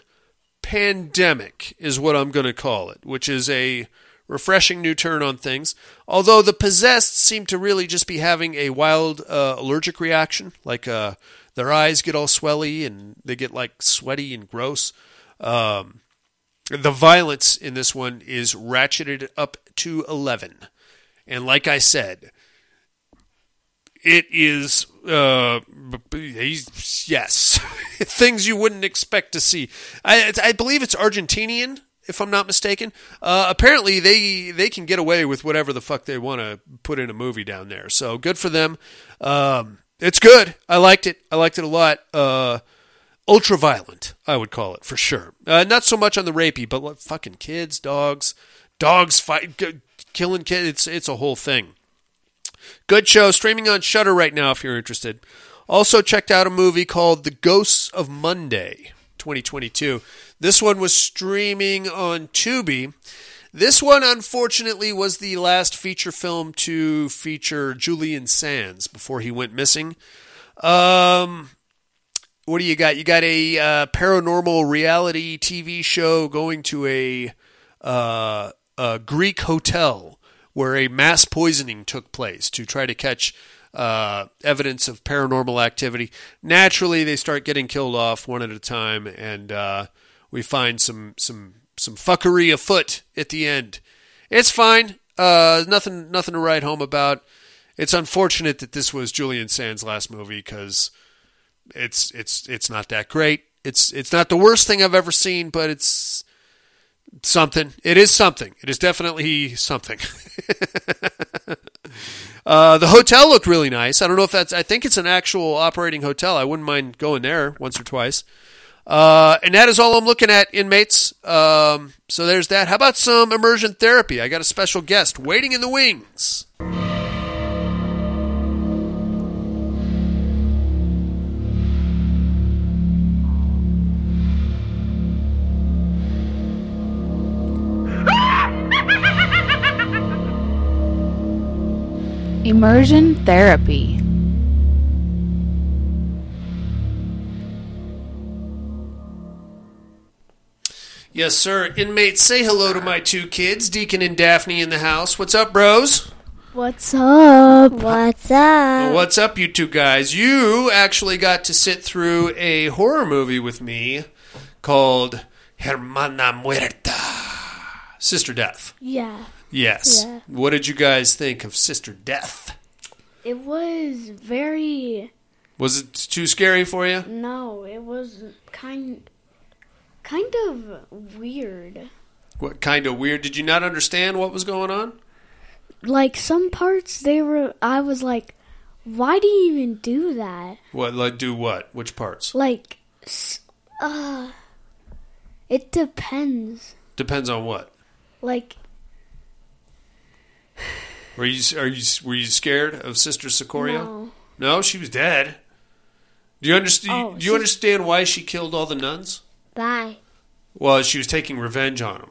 pandemic is what I'm going to call it, which is a refreshing new turn on things. Although the possessed seem to really just be having a wild uh, allergic reaction, like uh, their eyes get all swelly and they get like sweaty and gross. Um, the violence in this one is ratcheted up to 11. And like I said, it is uh he's, yes. Things you wouldn't expect to see. I i believe it's argentinian if i'm not mistaken. Uh apparently they they can get away with whatever the fuck they want to put in a movie down there. So good for them. Um it's good. I liked it. I liked it a lot. Uh ultra violent i would call it for sure. Uh, not so much on the rapey but like fucking kids dogs. Dogs fight g- killing kids it's it's a whole thing Good show, streaming on Shudder right now if you're interested. Also checked out a movie called The Ghosts of Monday 2022. This one was streaming on Tubi. This one, unfortunately, was the last feature film to feature Julian Sands before he went missing. Um, what do you got? You got a uh, paranormal reality TV show going to a, uh, a Greek hotel where a mass poisoning took place to try to catch uh, evidence of paranormal activity. Naturally, they start getting killed off one at a time, and uh, we find some some some fuckery afoot at the end. It's fine. Uh, nothing nothing to write home about. It's unfortunate that this was Julian Sands' last movie because it's it's it's not that great. It's it's not the worst thing I've ever seen, but it's something. It is something. It is definitely something. uh, the hotel looked really nice. I don't know if that's. I think it's an actual operating hotel. I wouldn't mind going there once or twice. Uh, and that is all I'm looking at, inmates. Um, so there's that. How about some immersion therapy? I got a special guest waiting in the wings. Immersion therapy. Yes, sir. Inmates, say hello to my two kids, Deacon and Daphne, in the house. What's up, bros? What's up? What's up? What's up, you two guys? You actually got to sit through a horror movie with me called Hermana Muerte Sister Death. Yeah. Yes. Yeah. What did you guys think of Sister Death? It was very Was it too scary for you? no, it was kind kind of weird. What kind of weird? Did you not understand what was going on? Like some parts they were I was like why do you even do that? What, like, do what? Which parts? Like s- uh it depends. Depends on what. Like Were you are you were you scared of Sister Socorro? No. No, she was dead. Do you understand? Oh, do you understand why she killed all the nuns? Why? Well, she was taking revenge on them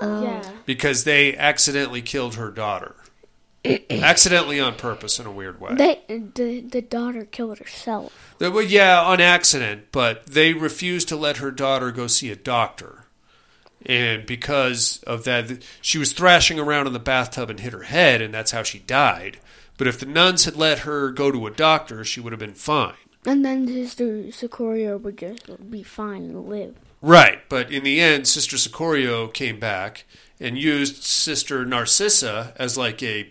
oh. Yeah. because they accidentally killed her daughter, accidentally on purpose in a weird way. They the the daughter killed herself. They- well, yeah, on accident, but they refused to let her daughter go see a doctor. And because of that, she was thrashing around in the bathtub and hit her head, and that's how she died. But if the nuns had let her go to a doctor, she would have been fine. And then Sister Socorro would just be fine and live. Right, but in the end, Sister Socorro came back and used Sister Narcissa as like a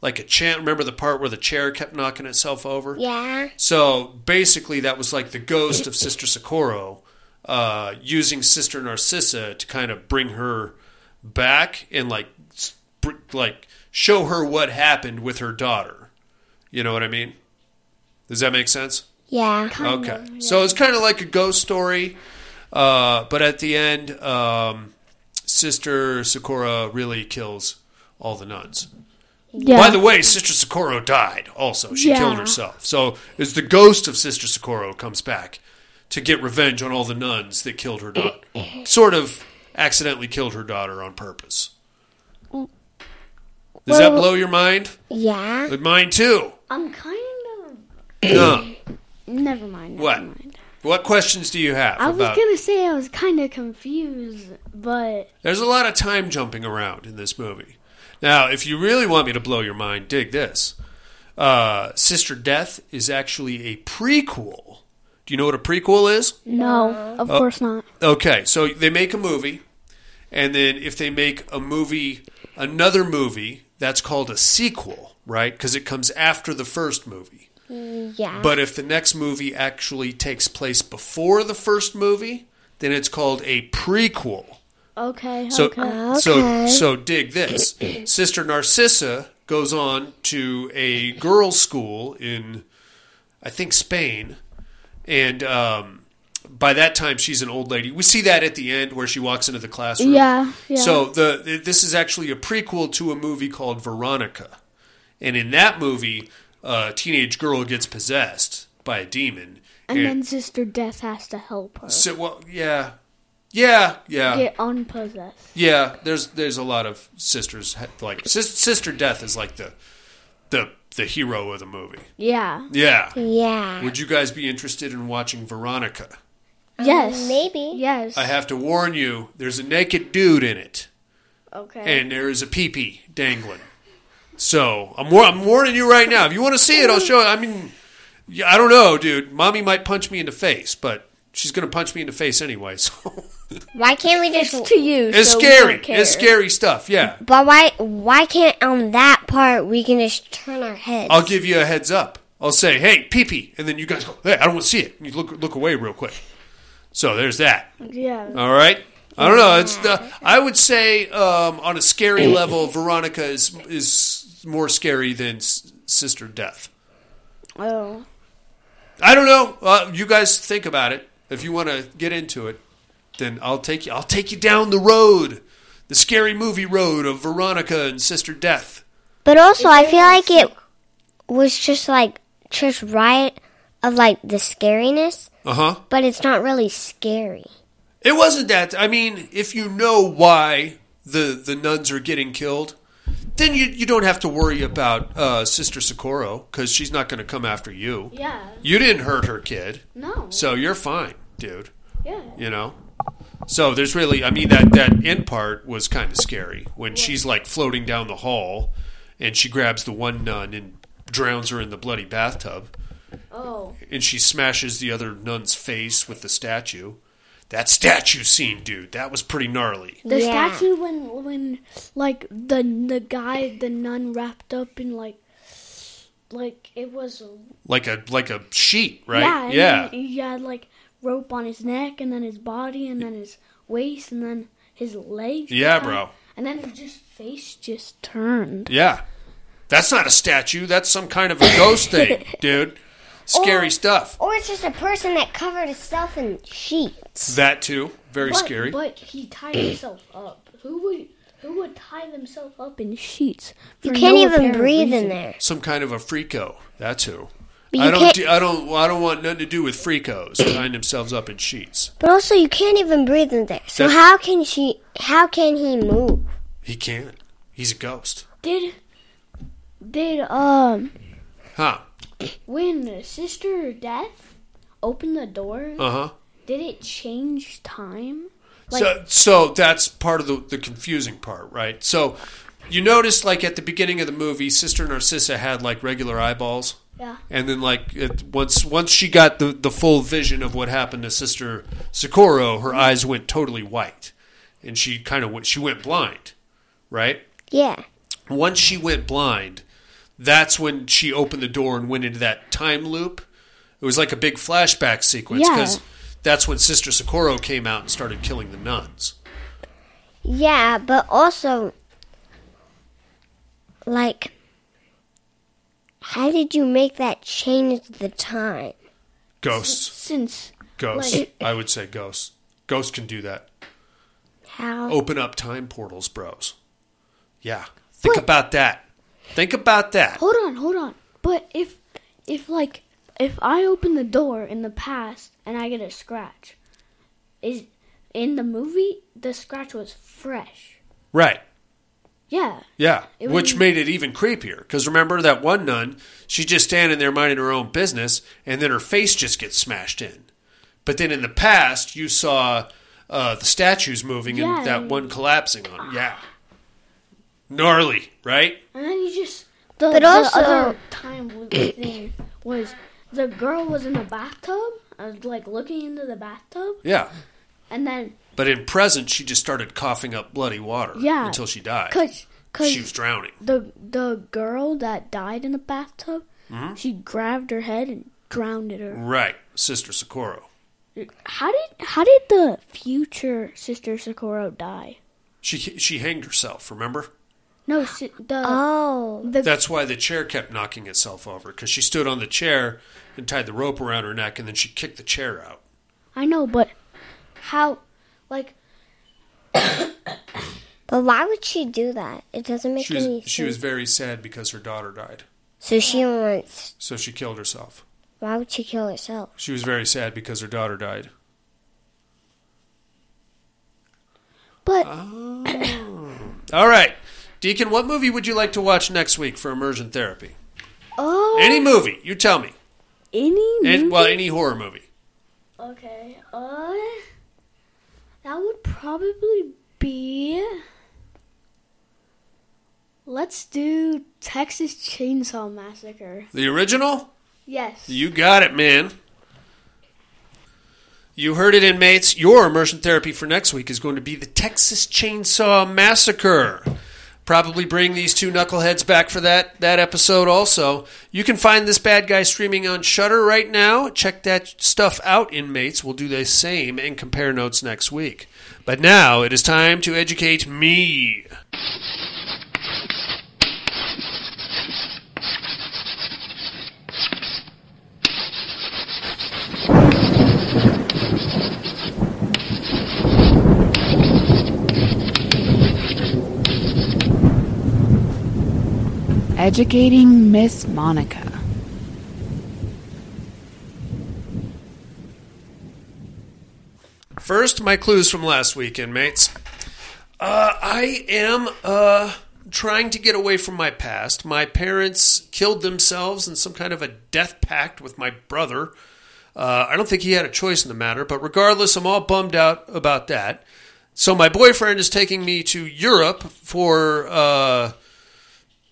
like a chant. Remember the part where the chair kept knocking itself over? Yeah. So basically, that was like the ghost of Sister Socorro uh, using Sister Narcissa to kind of bring her back and like br- like show her what happened with her daughter. You know what I mean? Does that make sense? Yeah. okay. So it's kind of like a ghost story, uh, but at the end, um, Sister Sakura really kills all the nuns. Yeah. By the way, Sister Socorro died also. She Yeah. killed herself. So it's the ghost of Sister Socorro comes back to get revenge on all the nuns that killed her daughter. sort of accidentally killed her daughter on purpose. Does that blow your mind? Yeah. But mine too. I'm kind of. No. Never mind. Never What? mind. What questions do you have I was about? gonna say I was kind of confused, but There's a lot of time jumping around in this movie. Now, if you really want me to blow your mind, dig this. Uh, Sister Death is actually a prequel. Do you know what a prequel is? no, of Oh. course not. Okay, so they make a movie, and then if they make a movie, another movie, that's called a sequel, right? Because it comes after the first movie. Yeah. But if the next movie actually takes place before the first movie, then it's called a prequel. Okay. So, okay. so, so dig this. Sister Narcissa goes on to a girls' school in, I think, Spain, and um, by that time she's an old lady. We see that at the end where she walks into the classroom. Yeah, yeah. So the this is actually a prequel to a movie called Veronica, and in that movie, a teenage girl gets possessed by a demon. and then Sister Death has to help her so, well, yeah, yeah, yeah. get unpossessed. Yeah, there's there's a lot of sisters like sis, sister death is like the the the hero of the movie. Yeah. Yeah. Yeah. Would you guys be interested in watching Veronica? Um, yes. maybe. Yes. I have to warn you, there's a naked dude in it, Okay. and there is a peepee dangling. So I'm war- I'm warning you right now. If you want to see it, I'll show. it. I mean, yeah, I don't know, dude. Mommy might punch me in the face, but she's gonna punch me in the face anyway. So Why can't we just? it's to you. it's so scary. It's scary stuff. Yeah. But why? Why can't on that part we can just turn our heads? I'll give you a heads up. I'll say, "Hey, pee pee," and then you guys go, "Hey, I don't want to see it." And you look look away real quick. So there's that. Yeah. All right. I don't know. It's the, I would say um, on a scary level, Veronica is is more scary than S- Sister Death. Oh. I don't know. Uh, you guys think about it. If you want to get into it, then I'll take you. I'll take you down the road, the scary movie road of Veronica and Sister Death. But also, I feel like it was just like just right of like the scariness, Uh huh. but it's not really scary. It wasn't that. I mean, if you know why the the nuns are getting killed, then you you don't have to worry about uh, Sister Socorro because she's not going to come after you. Yeah. You didn't hurt her kid, No. so you're fine, dude. Yeah. You know. So there's really, I mean, that that end part was kind of scary when she's like floating down the hall, and she grabs the one nun and drowns her in the bloody bathtub, Oh. and she smashes the other nun's face with the statue. That statue scene, dude, that was pretty gnarly. The Yeah. statue when when like the the guy the nun wrapped up in like like it was Like a like a sheet, right? yeah yeah. then he had like rope on his neck and then his body and then his waist and then his legs Yeah, tied, bro. and then his just face just turned Yeah. That's not a statue. That's some kind of a ghost thing, dude. Scary Or- stuff. Or it's just a person that covered himself in sheets. That too. Very but, scary. but he tied himself up who would who would tie themselves up in sheets You can't no even breathe in there. Some kind of a freako. That's who. I don't. Do, I don't. I don't want nothing to do with freakos tying themselves up in sheets. But also, you can't even breathe in there. So how can she? How can he move? He can't. He's a ghost. did did um Huh? When Sister Death opened the door, Uh huh. did it change time? so, so that's part of the, the confusing part, right? So, you notice, like at the beginning of the movie, Sister Narcisa had like regular eyeballs, Yeah. and then like it, once once she got the the full vision of what happened to Sister Socorro, her eyes went totally white, and she kind of went she went blind, right? Yeah. Once she went blind, that's when she opened the door and went into that time loop. It was like a big flashback sequence Yeah. because that's when Sister Socorro came out and started killing the nuns. Yeah, but also, like, how did you make that change the time? Ghosts. Since Ghosts. like- I would say ghosts. Ghosts can do that. How? Open up time portals, bros. Yeah. Think about that. Think about that. hold on, hold on. But if if like if I open the door in the past and I get a scratch, is in the movie the scratch was fresh. Right. Yeah. Yeah, which made it even creepier. Because remember that one nun, she's just standing there minding her own business, and then her face just gets smashed in. But then in the past, you saw uh, the statues moving Yeah. and that one collapsing on. Yeah, gnarly, right? And then you just the, But the also- other time loop thing was the girl was in the bathtub, uh, like looking into the bathtub, Yeah. and then But in present, she just started coughing up bloody water yeah, until she died. Cause, cause she was drowning. the the girl that died in the bathtub, Mhm. she grabbed her head and drowned her. Right, Sister Socorro. How did how did the future sister Socorro die? She she hanged herself. Remember? No, si- the oh the That's why the chair kept knocking itself over because she stood on the chair and tied the rope around her neck, and then she kicked the chair out. I know, but how? Like But why would she do that? It doesn't make She any sense. she was very sad because her daughter died, so she wants. so she killed herself. Why would she kill herself? She was very sad because her daughter died. But oh. All right, Deacon, what movie would you like to watch next week for immersion therapy? oh, Any movie, you tell me. any And, well, any horror movie. Okay, uh, that would probably be. Let's do Texas Chainsaw Massacre. The original? Yes. You got it, man. You heard it, inmates. Your immersion therapy for next week is going to be the Texas Chainsaw Massacre. Probably bring these two knuckleheads back for that that episode. Also, you can find this bad guy streaming on Shudder right now. Check that stuff out, inmates. We'll do the same and compare notes next week. But now it is time to educate me. Educating Miss Monica. First, my clues from last week, inmates. Uh, I am uh, trying to get away from my past. My parents killed themselves in some kind of a death pact with my brother. Uh, I don't think he had a choice in the matter, but regardless, I'm all bummed out about that. So my boyfriend is taking me to Europe for uh,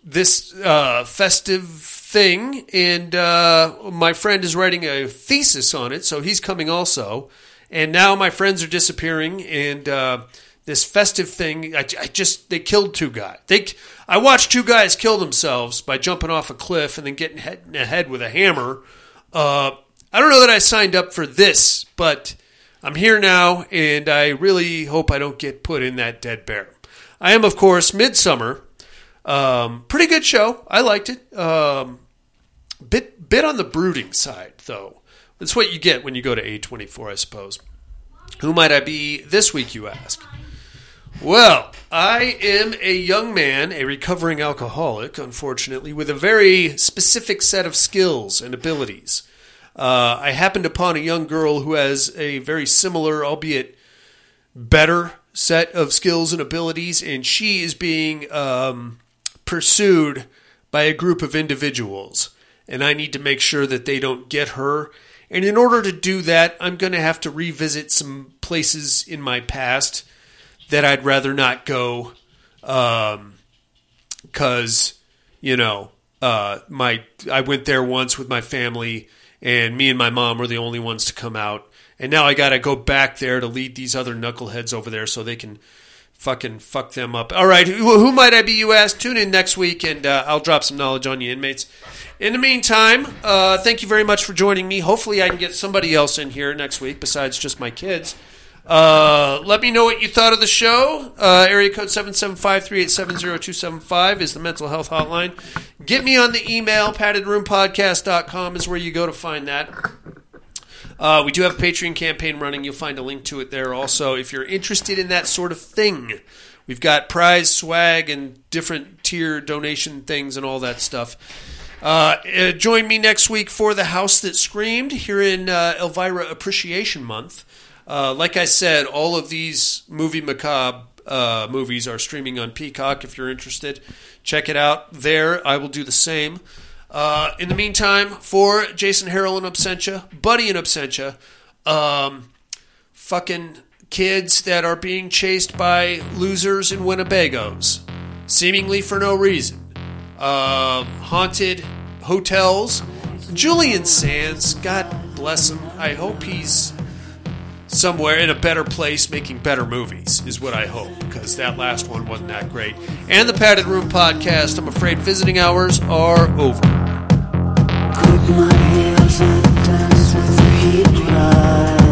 this uh, festive thing, and uh, my friend is writing a thesis on it, so he's coming also. And now my friends are disappearing, and uh, this festive thing, I, I just they killed two guys. They, I watched two guys kill themselves by jumping off a cliff and then getting hit in the head with a hammer. Uh, I don't know that I signed up for this, but I'm here now, and I really hope I don't get put in that dead bear. I am, of course, Midsummer. Um, pretty good show. I liked it. Um, bit bit on the brooding side, though. That's what you get when you go to A24, I suppose. Who might I be this week, you ask? Well, I am a young man, a recovering alcoholic, unfortunately, with a very specific set of skills and abilities. Uh, I happened upon a young girl who has a very similar, albeit better, set of skills and abilities, and she is being um, pursued by a group of individuals. And I need to make sure that they don't get her. And in order to do that, I'm going to have to revisit some places in my past that I'd rather not go. Because, you know, uh, my I went there once with my family, and me and my mom were the only ones to come out. And now I got to go back there to lead these other knuckleheads over there so they can fucking fuck them up. All right, who, who might I be, you ask? Tune in next week, and uh, I'll drop some knowledge on you, inmates. In the meantime, uh, thank you very much for joining me. Hopefully, I can get somebody else in here next week besides just my kids. Uh, let me know what you thought of the show. Uh, area code 775-387-0275 is the mental health hotline. Get me on the email. paddedroompodcast.com is where you go to find that. Uh, we do have a Patreon campaign running. You'll find a link to it there also. If you're interested in that sort of thing, we've got prize swag and different tier donation things and all that stuff. Uh, uh, join me next week for The House That Screamed here in uh, Elvira Appreciation Month. Uh, like I said, all of these movie macabre uh, movies are streaming on Peacock. If you're interested, check it out there. I will do the same. Uh, in the meantime, for Jason Harrell in absentia, Buddy in absentia, um, fucking kids that are being chased by losers in Winnebagos, seemingly for no reason. Um, haunted hotels. Julian Sands, God bless him. I hope he's somewhere in a better place making better movies, is what I hope, because that last one wasn't that great. And the Padded Room podcast, I'm afraid visiting hours are over. Grip my with the heat.